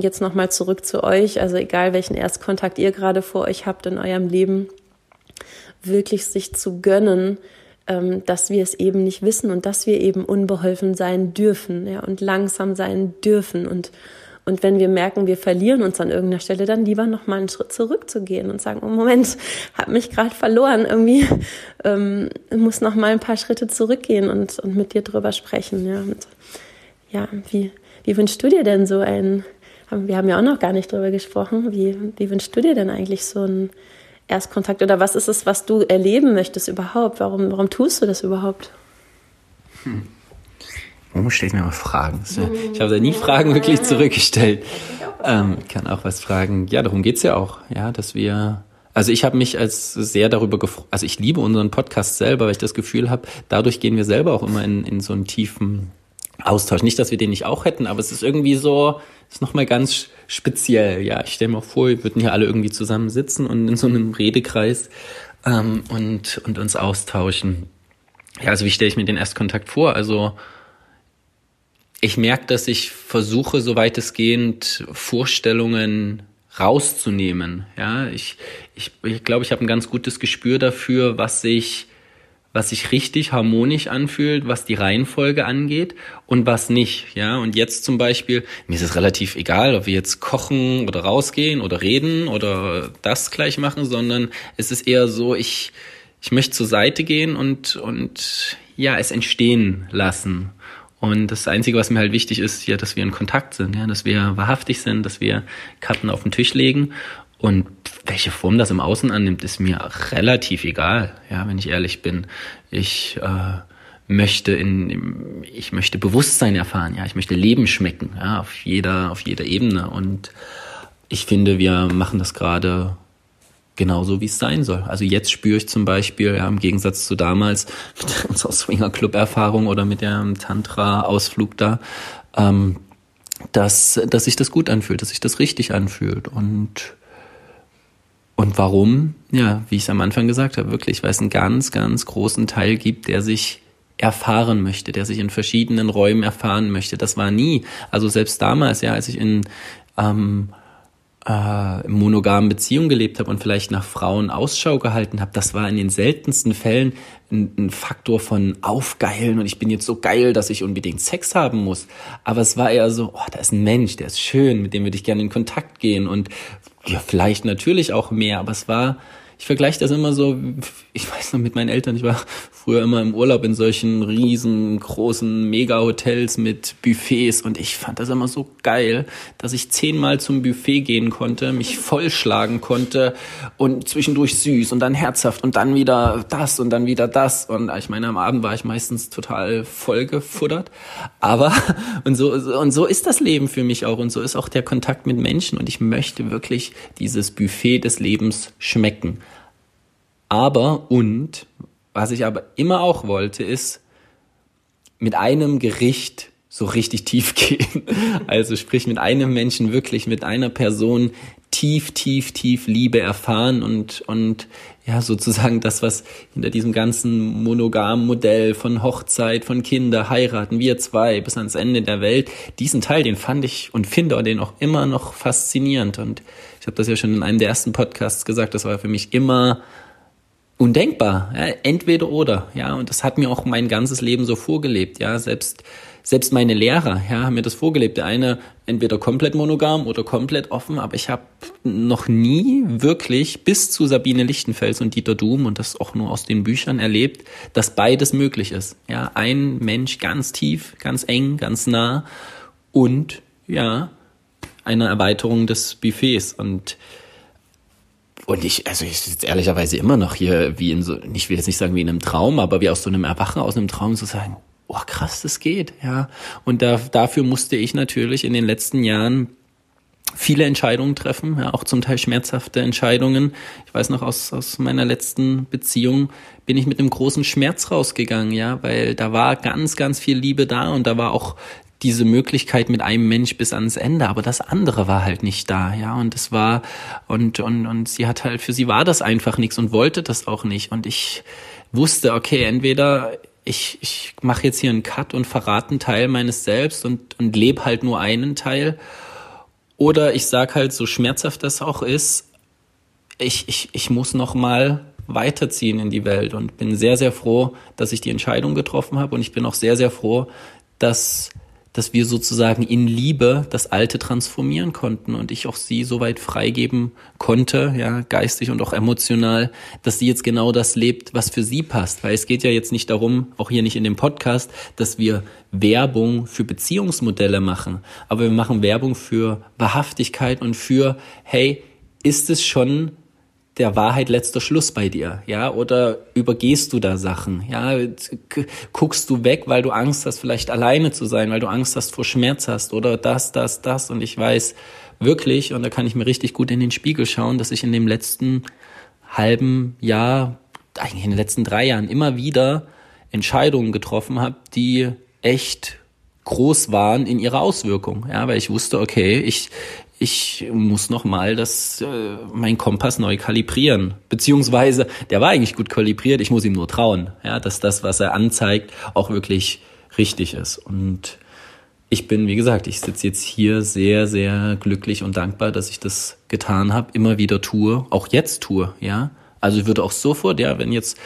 jetzt nochmal zurück zu euch, also egal welchen Erstkontakt ihr gerade vor euch habt in eurem Leben, wirklich sich zu gönnen, ähm, dass wir es eben nicht wissen und dass wir eben unbeholfen sein dürfen, ja, und langsam sein dürfen. Und und wenn wir merken, wir verlieren uns an irgendeiner Stelle, dann lieber noch mal einen Schritt zurückzugehen und sagen, oh Moment, habe mich gerade verloren, irgendwie ähm, muss noch mal ein paar Schritte zurückgehen und, und mit dir drüber sprechen. Ja, und, ja wie, wie wünschst du dir denn so ein, wir haben ja auch noch gar nicht drüber gesprochen, wie, wie wünschst du dir denn eigentlich so einen Erstkontakt oder was ist es, was du erleben möchtest überhaupt? Warum, warum tust du das überhaupt? Hm. Warum stelle ich mir mal Fragen? Ich habe da nie Fragen wirklich zurückgestellt. Ähm, ich kann auch was fragen. Ja, darum geht's ja auch, ja, dass wir also ich habe mich als sehr darüber gefreut, also ich liebe unseren Podcast selber, weil ich das Gefühl habe, dadurch gehen wir selber auch immer in, in so einen tiefen Austausch. Nicht, dass wir den nicht auch hätten, aber es ist irgendwie so, ist nochmal ganz speziell. Ja, ich stelle mir vor, wir würden hier alle irgendwie zusammen sitzen und in so einem Redekreis ähm, und, und uns austauschen. Ja, also wie stelle ich mir den Erstkontakt vor? Also ich merke, dass ich versuche, so weitestgehend Vorstellungen rauszunehmen. Ja, ich, ich, ich glaube, ich habe ein ganz gutes Gespür dafür, was sich was sich richtig harmonisch anfühlt, was die Reihenfolge angeht und was nicht. Ja, und jetzt zum Beispiel, mir ist es relativ egal, ob wir jetzt kochen oder rausgehen oder reden oder das gleich machen, sondern es ist eher so, ich, ich möchte zur Seite gehen und, und ja, es entstehen lassen. Und das Einzige, was mir halt wichtig ist, ja, dass wir in Kontakt sind, ja, dass wir wahrhaftig sind, dass wir Karten auf den Tisch legen und welche Form das im Außen annimmt, ist mir relativ egal, ja, wenn ich ehrlich bin. Ich äh, möchte in, ich möchte Bewusstsein erfahren, ja, ich möchte Leben schmecken, ja, auf jeder, auf jeder Ebene. Und ich finde, wir machen das gerade genauso, wie es sein soll. Also jetzt spüre ich zum Beispiel, ja, im Gegensatz zu damals mit unserer Swinger-Club-Erfahrung oder mit dem Tantra-Ausflug da, ähm, dass, dass sich das gut anfühlt, dass sich das richtig anfühlt. Und und warum? Ja, wie ich es am Anfang gesagt habe, wirklich, weil es einen ganz, ganz großen Teil gibt, der sich erfahren möchte, der sich in verschiedenen Räumen erfahren möchte. Das war nie, also selbst damals, ja, als ich in ähm, äh, monogamen Beziehungen gelebt habe und vielleicht nach Frauen Ausschau gehalten habe, das war in den seltensten Fällen ein, ein, Faktor von aufgeilen und ich bin jetzt so geil, dass ich unbedingt Sex haben muss. Aber es war eher so, oh, da ist ein Mensch, der ist schön, mit dem würde ich gerne in Kontakt gehen und ja, vielleicht natürlich auch mehr, aber es war ich vergleiche das immer so, ich weiß noch mit meinen Eltern, ich war früher immer im Urlaub in solchen riesengroßen Mega-Hotels mit Buffets und ich fand das immer so geil, dass ich zehnmal zum Buffet gehen konnte, mich vollschlagen konnte und zwischendurch süß und dann herzhaft und dann wieder das und dann wieder das und ich meine, am Abend war ich meistens total vollgefuttert, aber *laughs* und so, und so ist das Leben für mich auch und so ist auch der Kontakt mit Menschen und ich möchte wirklich dieses Buffet des Lebens schmecken. Aber und was ich aber immer auch wollte, ist mit einem Gericht so richtig tief *laughs* gehen. Also sprich mit einem Menschen wirklich, mit einer Person tief, tief, tief Liebe erfahren und, und ja, sozusagen das, was hinter diesem ganzen monogamen Modell von Hochzeit, von Kinder, heiraten, wir zwei bis ans Ende der Welt, diesen Teil, den fand ich und finde den auch immer noch faszinierend. Und ich habe das ja schon in einem der ersten Podcasts gesagt, das war für mich immer undenkbar. Ja, entweder oder, ja. Und das hat mir auch mein ganzes Leben so vorgelebt, ja. Selbst, selbst meine Lehrer, ja, haben mir das vorgelebt. Der eine entweder komplett monogam oder komplett offen, aber ich habe noch nie wirklich bis zu Sabine Lichtenfels und Dieter Doom und das auch nur aus den Büchern erlebt, dass beides möglich ist. Ja, ein Mensch ganz tief, ganz eng, ganz nah und ja, eine Erweiterung des Buffets und und ich, also ich sitze ehrlicherweise immer noch hier wie in so, ich will jetzt nicht sagen wie in einem Traum, aber wie aus so einem Erwachen aus einem Traum zu sagen, oh krass, das geht, ja. Und da, dafür musste ich natürlich in den letzten Jahren viele Entscheidungen treffen, ja, auch zum Teil schmerzhafte Entscheidungen. Ich weiß noch aus, aus meiner letzten Beziehung bin ich mit einem großen Schmerz rausgegangen, ja, weil da war ganz, ganz viel Liebe da und da war auch diese Möglichkeit mit einem Mensch bis ans Ende, aber das andere war halt nicht da, ja, und es war und und und sie hat halt für sie war das einfach nichts und wollte das auch nicht. Und ich wusste, okay, entweder ich ich mache jetzt hier einen Cut und verrate einen Teil meines Selbst und und lebe halt nur einen Teil. Oder ich sag halt so schmerzhaft das auch ist, ich ich ich muss noch mal weiterziehen in die Welt und bin sehr sehr froh, dass ich die Entscheidung getroffen habe. Und ich bin auch sehr sehr froh, dass dass wir sozusagen in Liebe das Alte transformieren konnten und ich auch sie so weit freigeben konnte, ja, geistig und auch emotional, dass sie jetzt genau das lebt, was für sie passt. Weil es geht ja jetzt nicht darum, auch hier nicht in dem Podcast, dass wir Werbung für Beziehungsmodelle machen, aber wir machen Werbung für Wahrhaftigkeit und für, hey, ist es schon der Wahrheit letzter Schluss bei dir, ja? Oder übergehst du da Sachen, ja? Guckst du weg, weil du Angst hast, vielleicht alleine zu sein, weil du Angst hast, vor Schmerz hast oder das, das, das. Und ich weiß wirklich, und da kann ich mir richtig gut in den Spiegel schauen, dass ich in dem letzten halben Jahr, eigentlich in den letzten drei Jahren immer wieder Entscheidungen getroffen habe, die echt groß waren in ihrer Auswirkung, ja, weil ich wusste, okay, ich ich muss noch mal das äh, mein Kompass neu kalibrieren, beziehungsweise der war eigentlich gut kalibriert, ich muss ihm nur trauen, ja, dass das, was er anzeigt, auch wirklich richtig ist. Und ich bin, wie gesagt, ich sitze jetzt hier sehr, sehr glücklich und dankbar, dass ich das getan habe, immer wieder tue, auch jetzt tue, ja. Also ich würde auch sofort, ja, wenn jetzt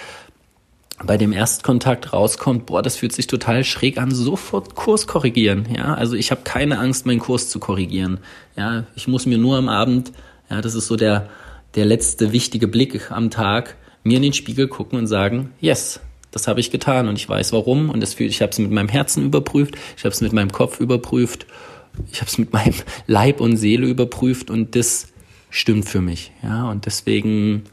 bei dem Erstkontakt rauskommt, boah, das fühlt sich total schräg an, sofort Kurs korrigieren. Ja, also ich habe keine Angst, meinen Kurs zu korrigieren. Ja, ich muss mir nur am Abend, ja, das ist so der der letzte wichtige Blick am Tag, mir in den Spiegel gucken und sagen, yes, das habe ich getan und ich weiß warum und das fühlt, ich habe es mit meinem Herzen überprüft, ich habe es mit meinem Kopf überprüft, ich habe es mit meinem *laughs* Leib und Seele überprüft und das stimmt für mich. Ja, und deswegen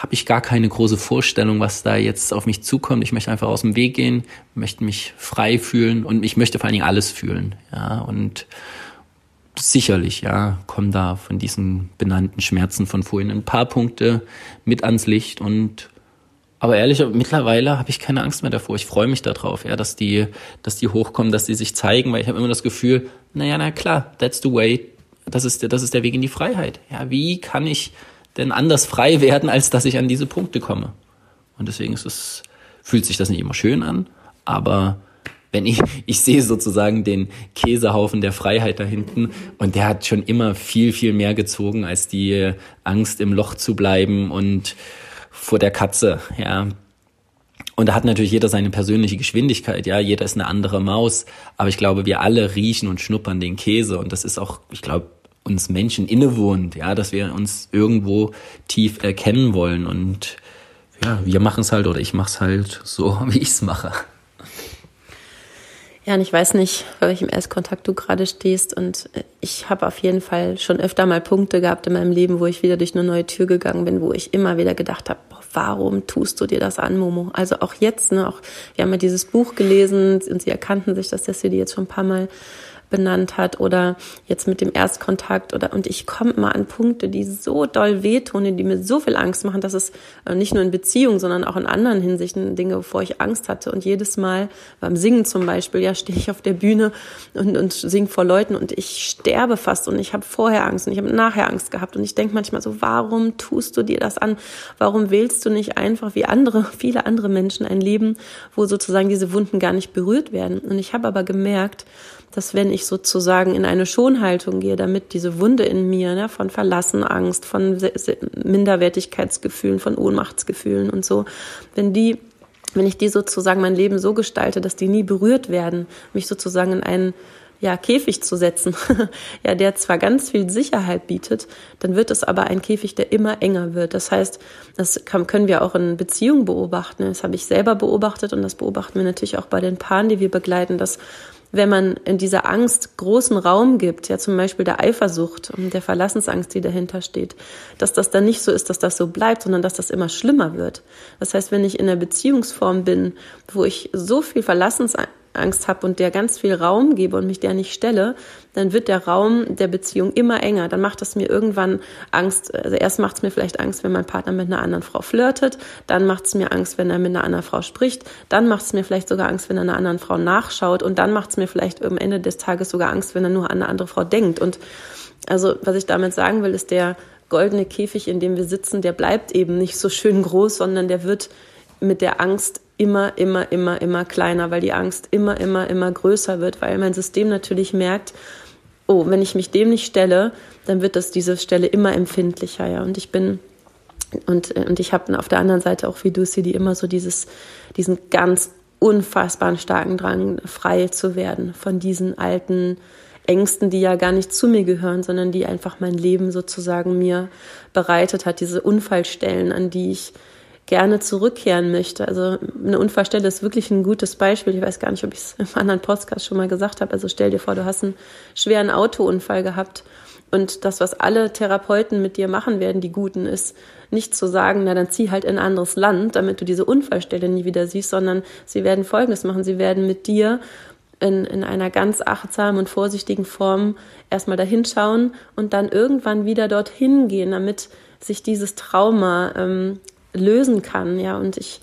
habe ich gar keine große Vorstellung, was da jetzt auf mich zukommt. Ich möchte einfach aus dem Weg gehen, möchte mich frei fühlen und ich möchte vor allen Dingen alles fühlen. Ja, und sicherlich, ja, kommen da von diesen benannten Schmerzen von vorhin ein paar Punkte mit ans Licht und aber ehrlich, mittlerweile habe ich keine Angst mehr davor. Ich freue mich darauf, ja, dass die, dass die hochkommen, dass die sich zeigen, weil ich habe immer das Gefühl, naja, na klar, that's the way, das ist, das ist der Weg in die Freiheit. Ja, wie kann ich denn anders frei werden, als dass ich an diese Punkte komme. Und deswegen ist es, fühlt sich das nicht immer schön an, aber wenn ich, ich sehe sozusagen den Käsehaufen der Freiheit da hinten und der hat schon immer viel, viel mehr gezogen als die Angst im Loch zu bleiben und vor der Katze, ja. Und da hat natürlich jeder seine persönliche Geschwindigkeit, ja, jeder ist eine andere Maus, aber ich glaube, wir alle riechen und schnuppern den Käse und das ist auch, ich glaube, uns Menschen innewohnt, ja, dass wir uns irgendwo tief erkennen wollen und ja, wir machen es halt oder ich mache es halt so, *laughs* wie ich es mache. Ja, und ich weiß nicht, bei welchem Erstkontakt du gerade stehst. Und ich habe auf jeden Fall schon öfter mal Punkte gehabt in meinem Leben, wo ich wieder durch eine neue Tür gegangen bin, wo ich immer wieder gedacht habe, warum tust du dir das an, Momo? Also auch jetzt, ne, auch wir haben ja dieses Buch gelesen und sie erkannten sich, dass das hier die jetzt schon ein paar Mal benannt hat oder jetzt mit dem Erstkontakt oder und ich komme immer an Punkte, die so doll wehtun, die mir so viel Angst machen, dass es äh, nicht nur in Beziehungen, sondern auch in anderen Hinsichten Dinge, wovor ich Angst hatte. Und jedes Mal beim Singen zum Beispiel, ja, stehe ich auf der Bühne und, und singe vor Leuten und ich sterbe fast und ich habe vorher Angst und ich habe nachher Angst gehabt und ich denke manchmal so, warum tust du dir das an? Warum wählst du nicht einfach wie andere, viele andere Menschen ein Leben, wo sozusagen diese Wunden gar nicht berührt werden? Und ich habe aber gemerkt, dass wenn ich sozusagen in eine Schonhaltung gehe, damit diese Wunde in mir ne, von Verlassen, Angst, von Minderwertigkeitsgefühlen, von Ohnmachtsgefühlen und so, wenn die wenn ich die sozusagen mein Leben so gestalte, dass die nie berührt werden, mich sozusagen in einen ja, Käfig zu setzen, *laughs* ja, der zwar ganz viel Sicherheit bietet, dann wird es aber ein Käfig, der immer enger wird. Das heißt, das kann, können wir auch in Beziehungen beobachten. Das habe ich selber beobachtet und das beobachten wir natürlich auch bei den Paaren, die wir begleiten, dass wenn man in dieser Angst großen Raum gibt, ja zum Beispiel der Eifersucht und der Verlassensangst, die dahinter steht, dass das dann nicht so ist, dass das so bleibt, sondern dass das immer schlimmer wird. Das heißt, wenn ich in einer Beziehungsform bin, wo ich so viel Verlassensangst Angst habe und der ganz viel Raum gebe und mich der nicht stelle, dann wird der Raum der Beziehung immer enger. Dann macht es mir irgendwann Angst. Also erst macht es mir vielleicht Angst, wenn mein Partner mit einer anderen Frau flirtet. Dann macht es mir Angst, wenn er mit einer anderen Frau spricht. Dann macht es mir vielleicht sogar Angst, wenn er einer anderen Frau nachschaut. Und dann macht es mir vielleicht am Ende des Tages sogar Angst, wenn er nur an eine andere Frau denkt. Und also was ich damit sagen will, ist der goldene Käfig, in dem wir sitzen, der bleibt eben nicht so schön groß, sondern der wird mit der Angst immer, immer, immer, immer kleiner, weil die Angst immer, immer, immer größer wird, weil mein System natürlich merkt, oh, wenn ich mich dem nicht stelle, dann wird das diese Stelle immer empfindlicher, ja. Und ich bin und, und ich habe auf der anderen Seite auch wie du die immer so dieses, diesen ganz unfassbaren starken Drang, frei zu werden von diesen alten Ängsten, die ja gar nicht zu mir gehören, sondern die einfach mein Leben sozusagen mir bereitet hat, diese Unfallstellen, an die ich gerne zurückkehren möchte. Also eine Unfallstelle ist wirklich ein gutes Beispiel. Ich weiß gar nicht, ob ich es im anderen Podcast schon mal gesagt habe. Also stell dir vor, du hast einen schweren Autounfall gehabt und das, was alle Therapeuten mit dir machen werden, die Guten, ist nicht zu sagen, na dann zieh halt in ein anderes Land, damit du diese Unfallstelle nie wieder siehst, sondern sie werden Folgendes machen. Sie werden mit dir in, in einer ganz achtsamen und vorsichtigen Form erstmal dahinschauen und dann irgendwann wieder dorthin gehen, damit sich dieses Trauma ähm, lösen kann, ja, und ich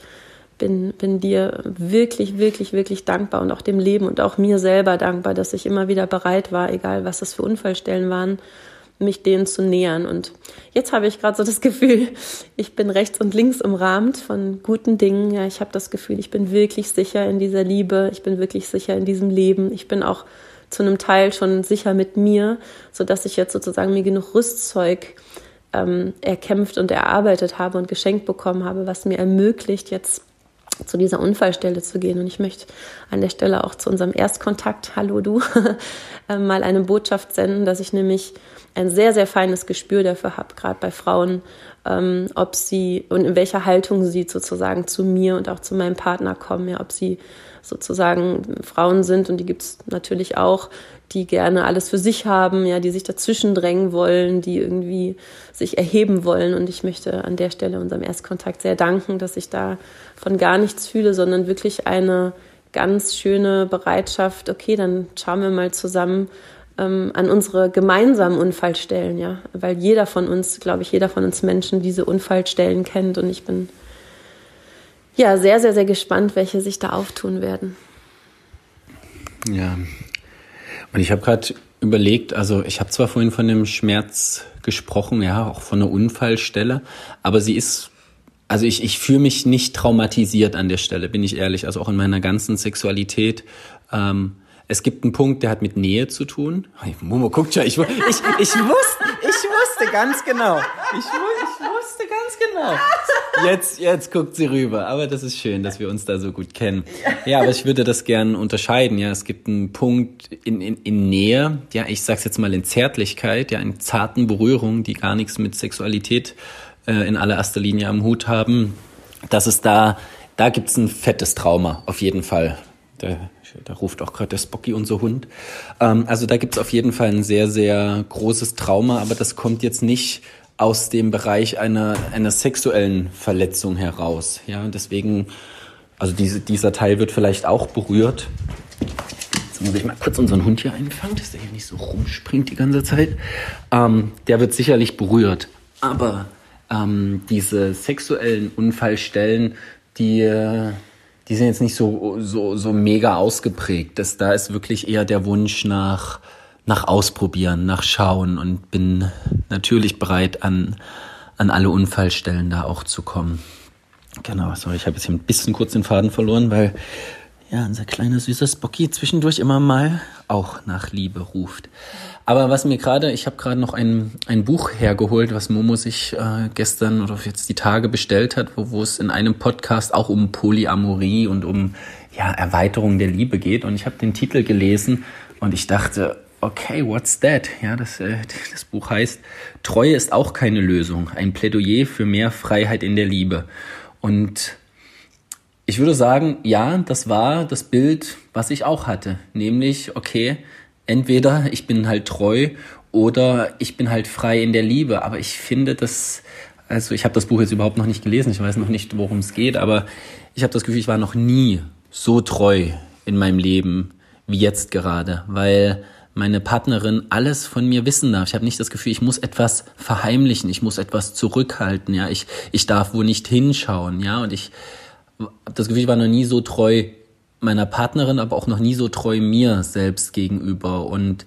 bin, bin dir wirklich, wirklich, wirklich dankbar und auch dem Leben und auch mir selber dankbar, dass ich immer wieder bereit war, egal was das für Unfallstellen waren, mich denen zu nähern. Und jetzt habe ich gerade so das Gefühl, ich bin rechts und links umrahmt von guten Dingen. Ja, ich habe das Gefühl, ich bin wirklich sicher in dieser Liebe, ich bin wirklich sicher in diesem Leben. Ich bin auch zu einem Teil schon sicher mit mir, so dass ich jetzt sozusagen mir genug Rüstzeug ähm, erkämpft und erarbeitet habe und geschenkt bekommen habe, was mir ermöglicht, jetzt zu dieser Unfallstelle zu gehen. Und ich möchte an der Stelle auch zu unserem Erstkontakt, hallo du, *laughs* äh, mal eine Botschaft senden, dass ich nämlich ein sehr, sehr feines Gespür dafür habe, gerade bei Frauen, ähm, ob sie und in welcher Haltung sie sozusagen zu mir und auch zu meinem Partner kommen, ja, ob sie sozusagen Frauen sind und die gibt es natürlich auch, die gerne alles für sich haben, ja, die sich dazwischen drängen wollen, die irgendwie sich erheben wollen. Und ich möchte an der Stelle unserem Erstkontakt sehr danken, dass ich da von gar nichts fühle, sondern wirklich eine ganz schöne Bereitschaft, okay, dann schauen wir mal zusammen ähm, an unsere gemeinsamen Unfallstellen, ja, weil jeder von uns, glaube ich, jeder von uns Menschen diese Unfallstellen kennt und ich bin ja sehr, sehr, sehr gespannt, welche sich da auftun werden. Ja, und ich habe gerade überlegt, also ich habe zwar vorhin von dem Schmerz gesprochen, ja, auch von einer Unfallstelle, aber sie ist, also ich, ich fühle mich nicht traumatisiert an der Stelle, bin ich ehrlich, also auch in meiner ganzen Sexualität. Ähm, Es gibt einen Punkt, der hat mit Nähe zu tun. Momo guckt schon, ich, ich, ich, wusste, ich wusste ganz genau. Ich, ich wusste ganz genau. Jetzt, jetzt guckt sie rüber. Aber das ist schön, dass wir uns da so gut kennen. Ja, aber ich würde das gerne unterscheiden. Ja, es gibt einen Punkt in, in, in Nähe. Ja, ich sag's jetzt mal in Zärtlichkeit, ja, in zarten Berührungen, die gar nichts mit Sexualität äh, in allererster Linie am Hut haben. Dass es da, da gibt's ein fettes Trauma, auf jeden Fall. Da, da ruft auch gerade der Spocky, unser Hund. Ähm, also da gibt es auf jeden Fall ein sehr, sehr großes Trauma, aber das kommt jetzt nicht aus dem Bereich einer, einer sexuellen Verletzung heraus. Ja, deswegen, also diese, dieser Teil wird vielleicht auch berührt. Jetzt muss ich mal kurz unseren Hund hier einfangen, dass der hier nicht so rumspringt die ganze Zeit. Ähm, der wird sicherlich berührt. Aber ähm, diese sexuellen Unfallstellen, die, die sind jetzt nicht so, so, so mega ausgeprägt. Das, da ist wirklich eher der Wunsch nach, nach Ausprobieren, nach Schauen und bin natürlich bereit, an, an alle Unfallstellen da auch zu kommen. Genau, sorry, ich habe jetzt hier ein bisschen kurz den Faden verloren, weil ja, unser kleiner süßer Spocky zwischendurch immer mal auch nach Liebe ruft. Aber was mir gerade, ich habe gerade noch ein, ein Buch hergeholt, was Momo sich äh, gestern oder jetzt die Tage bestellt hat, wo, wo es in einem Podcast auch um Polyamorie und um ja, Erweiterung der Liebe geht. Und ich habe den Titel gelesen und ich dachte, okay, what's that? Ja, das, äh, *laughs* das Buch heißt Treue ist auch keine Lösung. Ein Plädoyer für mehr Freiheit in der Liebe. Und ich würde sagen, ja, das war das Bild, was ich auch hatte. Nämlich, okay, entweder ich bin halt treu oder ich bin halt frei in der Liebe. Aber ich finde das, also ich habe das Buch jetzt überhaupt noch nicht gelesen, ich weiß noch nicht, worum es geht, aber ich habe das Gefühl, ich war noch nie so treu in meinem Leben wie jetzt gerade, weil meine Partnerin alles von mir wissen darf. Ich habe nicht das Gefühl, ich muss etwas verheimlichen, ich muss etwas zurückhalten, ja, ich ich darf wo nicht hinschauen, ja, und ich habe das Gefühl, ich war noch nie so treu meiner Partnerin, aber auch noch nie so treu mir selbst gegenüber. Und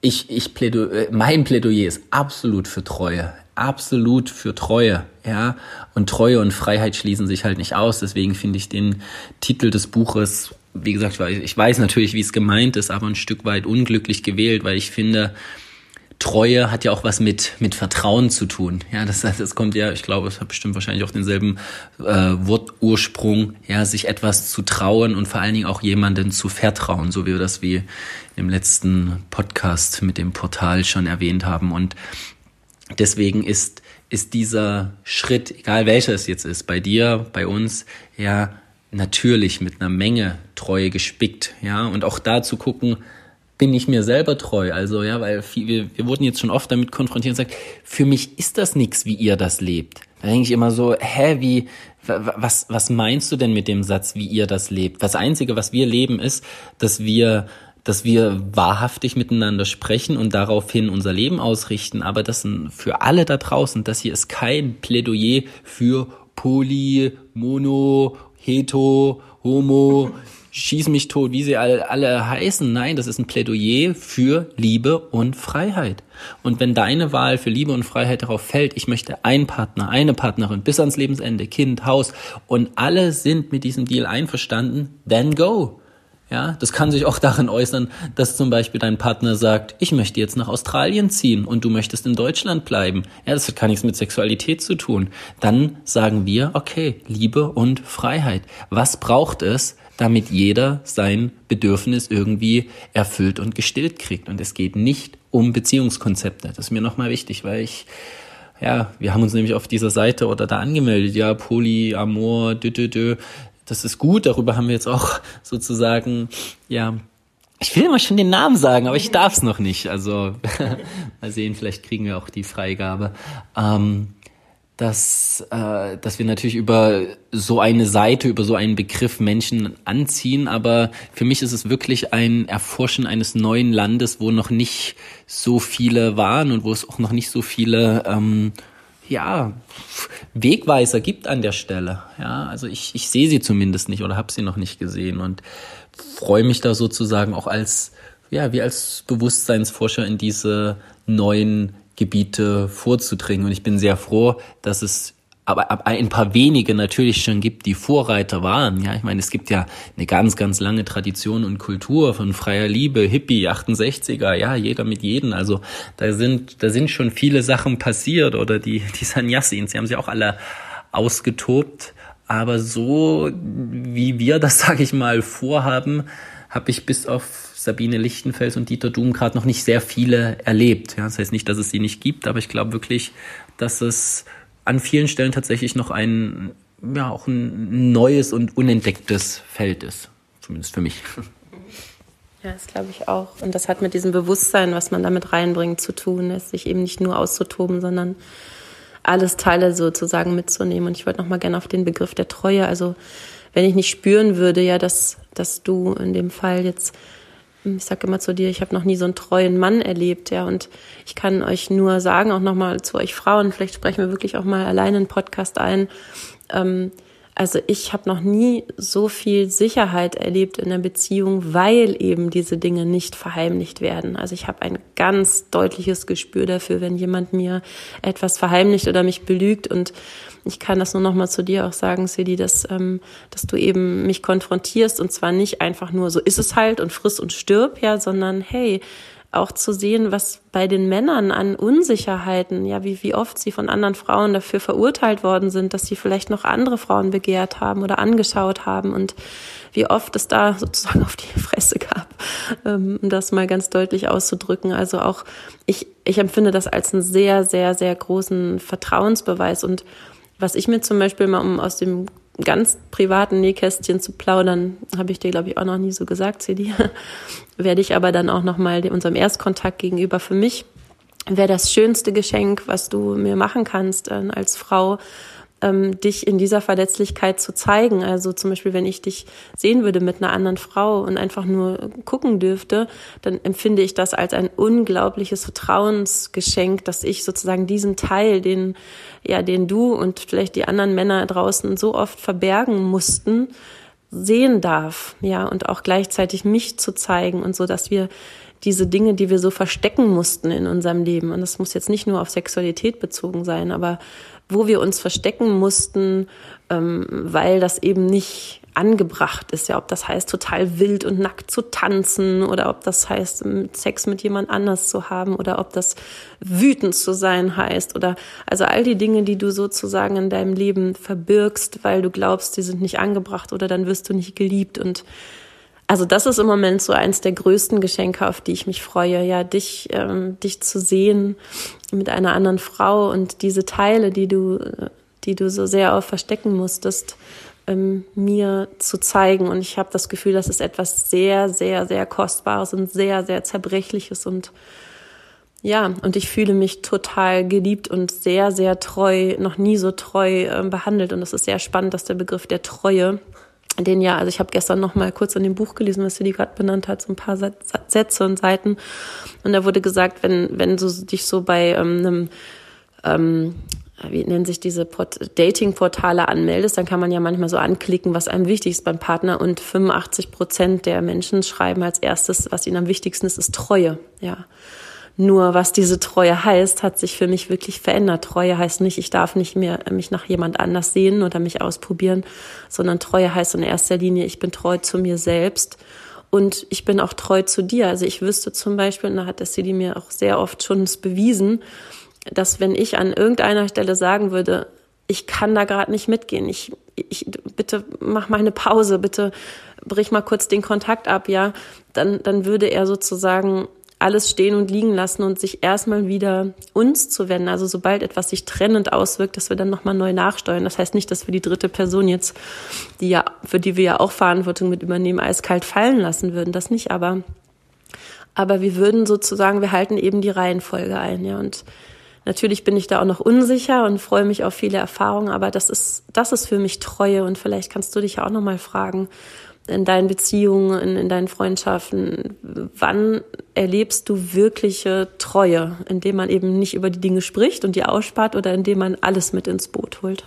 ich, ich plädoyer, mein Plädoyer ist absolut für Treue. Absolut für Treue, ja. Und Treue und Freiheit schließen sich halt nicht aus. Deswegen finde ich den Titel des Buches, wie gesagt, ich weiß natürlich, wie es gemeint ist, aber ein Stück weit unglücklich gewählt, weil ich finde, Treue hat ja auch was mit, mit Vertrauen zu tun. Ja, das, das kommt ja, ich glaube, es hat bestimmt wahrscheinlich auch denselben äh, Wortursprung, ja, sich etwas zu trauen und vor allen Dingen auch jemanden zu vertrauen, so wie wir das wie im letzten Podcast mit dem Portal schon erwähnt haben. Und deswegen ist, ist dieser Schritt, egal welcher es jetzt ist, bei dir, bei uns, ja, natürlich mit einer Menge Treue gespickt, ja, und auch da zu gucken, bin ich mir selber treu. Also ja, weil viel, wir, wir wurden jetzt schon oft damit konfrontiert und sagt, für mich ist das nichts, wie ihr das lebt. Da denke ich immer so, hä, wie, was, was meinst du denn mit dem Satz, wie ihr das lebt? Das Einzige, was wir leben, ist, dass wir dass wir wahrhaftig miteinander sprechen und daraufhin unser Leben ausrichten. Aber das sind für alle da draußen, das hier ist kein Plädoyer für Poly, Mono, Heto, Homo, schieß mich tot, wie sie alle, alle heißen. Nein, das ist ein Plädoyer für Liebe und Freiheit. Und wenn deine Wahl für Liebe und Freiheit darauf fällt, ich möchte einen Partner, eine Partnerin bis ans Lebensende, Kind, Haus und alle sind mit diesem Deal einverstanden, then go. Ja, das kann sich auch darin äußern, dass zum Beispiel dein Partner sagt, ich möchte jetzt nach Australien ziehen und du möchtest in Deutschland bleiben. Ja, das hat gar nichts mit Sexualität zu tun. Dann sagen wir, okay, Liebe und Freiheit. Was braucht es, damit jeder sein Bedürfnis irgendwie erfüllt und gestillt kriegt. Und es geht nicht um Beziehungskonzepte. Das ist mir nochmal wichtig, weil ich, ja, wir haben uns nämlich auf dieser Seite oder da angemeldet, ja, Polyamor, dü, dü, dü. Das ist gut, darüber haben wir jetzt auch *laughs* sozusagen, ja, ich will immer schon den Namen sagen, aber ich darf es noch nicht. Also *laughs* mal sehen, vielleicht kriegen wir auch die Freigabe. Ähm, dass, äh, dass wir natürlich über so eine Seite, über so einen Begriff Menschen anziehen, aber für mich ist es wirklich ein Erforschen eines neuen Landes, wo noch nicht so viele waren und wo es auch noch nicht so viele ähm, ja, Wegweiser gibt an der Stelle. Ja, also ich, ich sehe sie zumindest nicht oder habe sie noch nicht gesehen und freue mich da sozusagen auch als, ja, wie als Bewusstseinsforscher in diese neuen Gebiete vorzudringen. Und ich bin sehr froh, dass es aber ein paar wenige natürlich schon gibt, die Vorreiter waren. Ja, ich meine, es gibt ja eine ganz, ganz lange Tradition und Kultur von freier Liebe, Hippie, 68er, ja, jeder mit jedem. Also da sind, da sind schon viele Sachen passiert oder die, die Sanyasins, die haben sie auch alle ausgetobt. Aber so, wie wir das, *laughs* sage ich mal, vorhaben, habe ich bis auf Sabine Lichtenfels und Dieter Doom gerade noch nicht sehr viele erlebt. Ja, das heißt nicht, dass es sie nicht gibt, aber ich glaube wirklich, dass es an vielen Stellen tatsächlich noch ein, ja, auch ein neues und unentdecktes Feld ist. Zumindest für mich. Ja, das glaube ich auch. Und das hat mit diesem Bewusstsein, was man damit reinbringt, zu tun, es sich eben nicht nur auszutoben, sondern alles Teile sozusagen mitzunehmen. Und ich wollte noch mal gerne auf den Begriff der Treue. Also wenn ich nicht spüren würde, ja, dass, dass du in dem Fall jetzt ich sage immer zu dir, ich habe noch nie so einen treuen Mann erlebt, ja, und ich kann euch nur sagen, auch nochmal zu euch Frauen, vielleicht sprechen wir wirklich auch mal alleine einen Podcast ein. Ähm, also ich habe noch nie so viel Sicherheit erlebt in der Beziehung, weil eben diese Dinge nicht verheimlicht werden. Also ich habe ein ganz deutliches Gespür dafür, wenn jemand mir etwas verheimlicht oder mich belügt und ich kann das nur noch mal zu dir auch sagen, Sidi, dass, ähm, dass du eben mich konfrontierst und zwar nicht einfach nur so ist es halt und friss und stirb, ja, sondern hey, auch zu sehen, was bei den Männern an Unsicherheiten, ja, wie, wie oft sie von anderen Frauen dafür verurteilt worden sind, dass sie vielleicht noch andere Frauen begehrt haben oder angeschaut haben und wie oft es da *laughs* sozusagen auf die Fresse gab, ähm, um das mal ganz deutlich auszudrücken. Also auch ich, ich empfinde das als einen sehr, sehr, sehr großen Vertrauensbeweis und was ich mir zum Beispiel mal, um aus dem ganz privaten Nähkästchen zu plaudern, habe ich dir, glaube ich, auch noch nie so gesagt, Cedi, *laughs* werde ich aber dann auch nochmal unserem Erstkontakt gegenüber. Für mich, wäre das schönste Geschenk, was du mir machen kannst äh, als Frau, ähm, dich in dieser Verletzlichkeit zu zeigen. Also zum Beispiel, wenn ich dich sehen würde mit einer anderen Frau und einfach nur gucken dürfte, dann empfinde ich das als ein unglaubliches Vertrauensgeschenk, dass ich sozusagen diesen Teil, den, ja, den du und vielleicht die anderen Männer draußen so oft verbergen mussten, sehen darf, ja, und auch gleichzeitig mich zu zeigen und so, dass wir diese Dinge, die wir so verstecken mussten in unserem Leben, und das muss jetzt nicht nur auf Sexualität bezogen sein, aber wo wir uns verstecken mussten, ähm, weil das eben nicht angebracht ist. Ja, ob das heißt, total wild und nackt zu tanzen oder ob das heißt, Sex mit jemand anders zu haben oder ob das wütend zu sein heißt oder also all die Dinge, die du sozusagen in deinem Leben verbirgst, weil du glaubst, die sind nicht angebracht oder dann wirst du nicht geliebt und also das ist im Moment so eins der größten Geschenke, auf die ich mich freue, ja, dich, ähm, dich zu sehen mit einer anderen Frau und diese Teile, die du, die du so sehr auch verstecken musstest, ähm, mir zu zeigen. Und ich habe das Gefühl, das ist etwas sehr, sehr, sehr Kostbares und sehr, sehr Zerbrechliches und ja, und ich fühle mich total geliebt und sehr, sehr treu, noch nie so treu äh, behandelt. Und es ist sehr spannend, dass der Begriff der Treue den ja, also ich habe gestern noch mal kurz in dem Buch gelesen, was sie die gerade benannt hat, so ein paar Sätze und Seiten. Und da wurde gesagt, wenn, wenn du dich so bei ähm, einem, ähm, wie nennen sich diese Dating-Portale anmeldest, dann kann man ja manchmal so anklicken, was einem wichtig ist beim Partner. Und 85 Prozent der Menschen schreiben als erstes, was ihnen am wichtigsten ist, ist Treue. Ja. Nur was diese Treue heißt, hat sich für mich wirklich verändert. Treue heißt nicht, ich darf nicht mehr mich nach jemand anders sehen oder mich ausprobieren, sondern Treue heißt in erster Linie, ich bin treu zu mir selbst und ich bin auch treu zu dir. Also ich wüsste zum Beispiel, und da hat der City mir auch sehr oft schon bewiesen, dass wenn ich an irgendeiner Stelle sagen würde, ich kann da gerade nicht mitgehen, ich, ich, bitte mach mal eine Pause, bitte brich mal kurz den Kontakt ab, ja, dann, dann würde er sozusagen alles stehen und liegen lassen und sich erstmal wieder uns zu wenden. Also sobald etwas sich trennend auswirkt, dass wir dann nochmal neu nachsteuern. Das heißt nicht, dass wir die dritte Person jetzt, die ja, für die wir ja auch Verantwortung mit übernehmen, eiskalt fallen lassen würden. Das nicht, aber, aber wir würden sozusagen, wir halten eben die Reihenfolge ein, ja. Und natürlich bin ich da auch noch unsicher und freue mich auf viele Erfahrungen, aber das ist, das ist für mich Treue und vielleicht kannst du dich ja auch nochmal fragen, in deinen Beziehungen, in, in, deinen Freundschaften, wann erlebst du wirkliche Treue, indem man eben nicht über die Dinge spricht und die ausspart oder indem man alles mit ins Boot holt?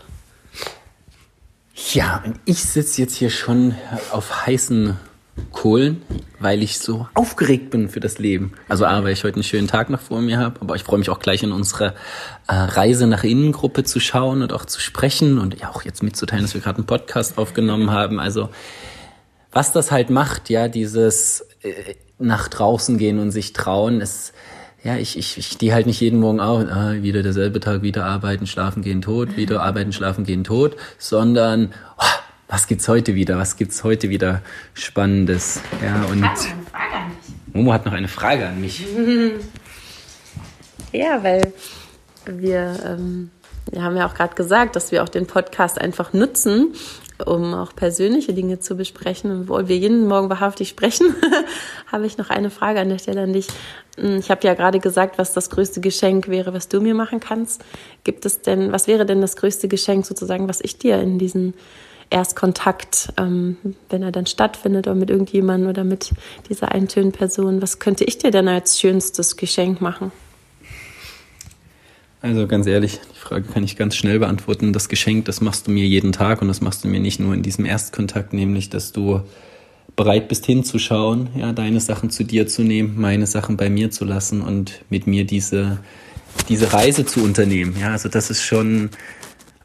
Ja, ich sitze jetzt hier schon auf heißen Kohlen, weil ich so aufgeregt bin für das Leben. Also A, weil ich heute einen schönen Tag noch vor mir habe, aber ich freue mich auch gleich in unsere äh, Reise nach Innengruppe zu schauen und auch zu sprechen und ja auch jetzt mitzuteilen, dass wir gerade einen Podcast aufgenommen haben. Also was das halt macht, ja, dieses äh, nach draußen gehen und sich trauen, ist ja, ich, ich, ich stehe halt nicht jeden Morgen auf, ah, wieder derselbe Tag, wieder arbeiten, schlafen, gehen tot, wieder arbeiten, schlafen, gehen tot, sondern oh, was gibt's heute wieder? Was gibt's heute wieder Spannendes? Ja, und Momo hat noch eine Frage an mich. *laughs* ja, weil wir, ähm, wir haben ja auch gerade gesagt, dass wir auch den Podcast einfach nutzen, um auch persönliche Dinge zu besprechen. Und obwohl wir jeden Morgen wahrhaftig sprechen, *laughs* habe ich noch eine Frage an der Stelle an dich. Hm, ich habe ja gerade gesagt, was das größte Geschenk wäre, was du mir machen kannst. Gibt es denn, was wäre denn das größte Geschenk sozusagen, was ich dir in diesen Erstkontakt, ähm, wenn er dann stattfindet oder mit irgendjemandem oder mit dieser eintönen Person, was könnte ich dir denn als schönstes Geschenk machen? Also ganz ehrlich, die Frage kann ich ganz schnell beantworten. Das Geschenk, das machst du mir jeden Tag und das machst du mir nicht nur in diesem Erstkontakt, nämlich dass du bereit bist hinzuschauen, ja, deine Sachen zu dir zu nehmen, meine Sachen bei mir zu lassen und mit mir diese, diese Reise zu unternehmen. Ja, also das ist schon,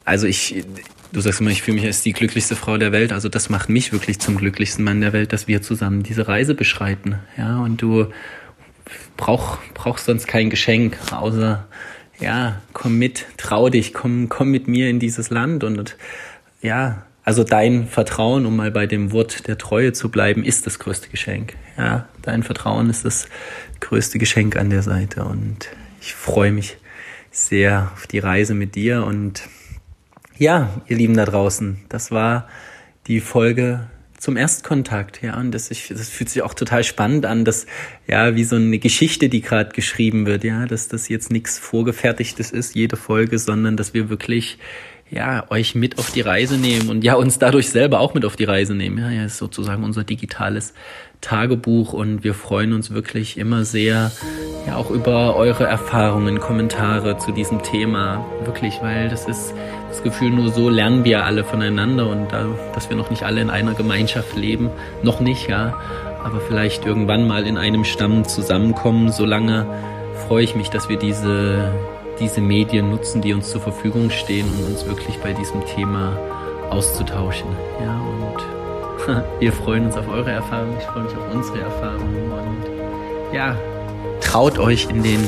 also ich, du sagst immer, ich fühle mich als die glücklichste Frau der Welt. Also das macht mich wirklich zum glücklichsten Mann der Welt, dass wir zusammen diese Reise beschreiten. Ja, und du brauch, brauchst sonst kein Geschenk, außer, ja, komm mit, trau dich, komm, komm mit mir in dieses Land. Und, ja, also dein Vertrauen, um mal bei dem Wort der Treue zu bleiben, ist das größte Geschenk. Ja, dein Vertrauen ist das größte Geschenk an der Seite. Und ich freue mich sehr auf die Reise mit dir. Und ja, ihr Lieben da draußen, das war die Folge zum Erstkontakt, ja, und das, ich, das fühlt sich auch total spannend an, dass, ja, wie so eine Geschichte, die gerade geschrieben wird, ja, dass das jetzt nichts Vorgefertigtes ist, jede Folge, sondern dass wir wirklich, ja, euch mit auf die Reise nehmen und ja, uns dadurch selber auch mit auf die Reise nehmen, ja, ja, ist sozusagen unser digitales Tagebuch und wir freuen uns wirklich immer sehr, ja, auch über eure Erfahrungen, Kommentare zu diesem Thema, wirklich, weil das ist, das Gefühl, nur so lernen wir alle voneinander und da, dass wir noch nicht alle in einer Gemeinschaft leben, noch nicht, ja, aber vielleicht irgendwann mal in einem Stamm zusammenkommen. Solange freue ich mich, dass wir diese, diese Medien nutzen, die uns zur Verfügung stehen, um uns wirklich bei diesem Thema auszutauschen. Ja, *laughs* wir freuen uns auf eure Erfahrungen, ich freue mich auf unsere Erfahrungen und ja, traut euch in den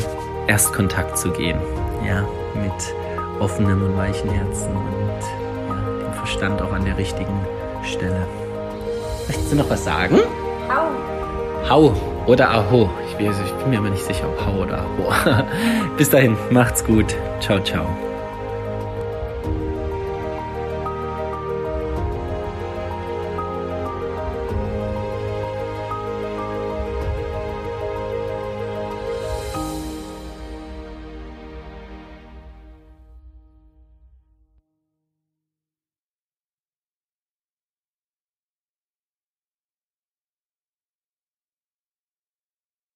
Erstkontakt zu gehen. Ja, mit offenem und weichen Herzen und ja, dem Verstand auch an der richtigen Stelle. Möchten Sie noch was sagen? Hau. Hau oder Aho. Ich bin, ich bin mir aber nicht sicher, ob Hau oder Aho. *laughs* Bis dahin, macht's gut. Ciao, ciao.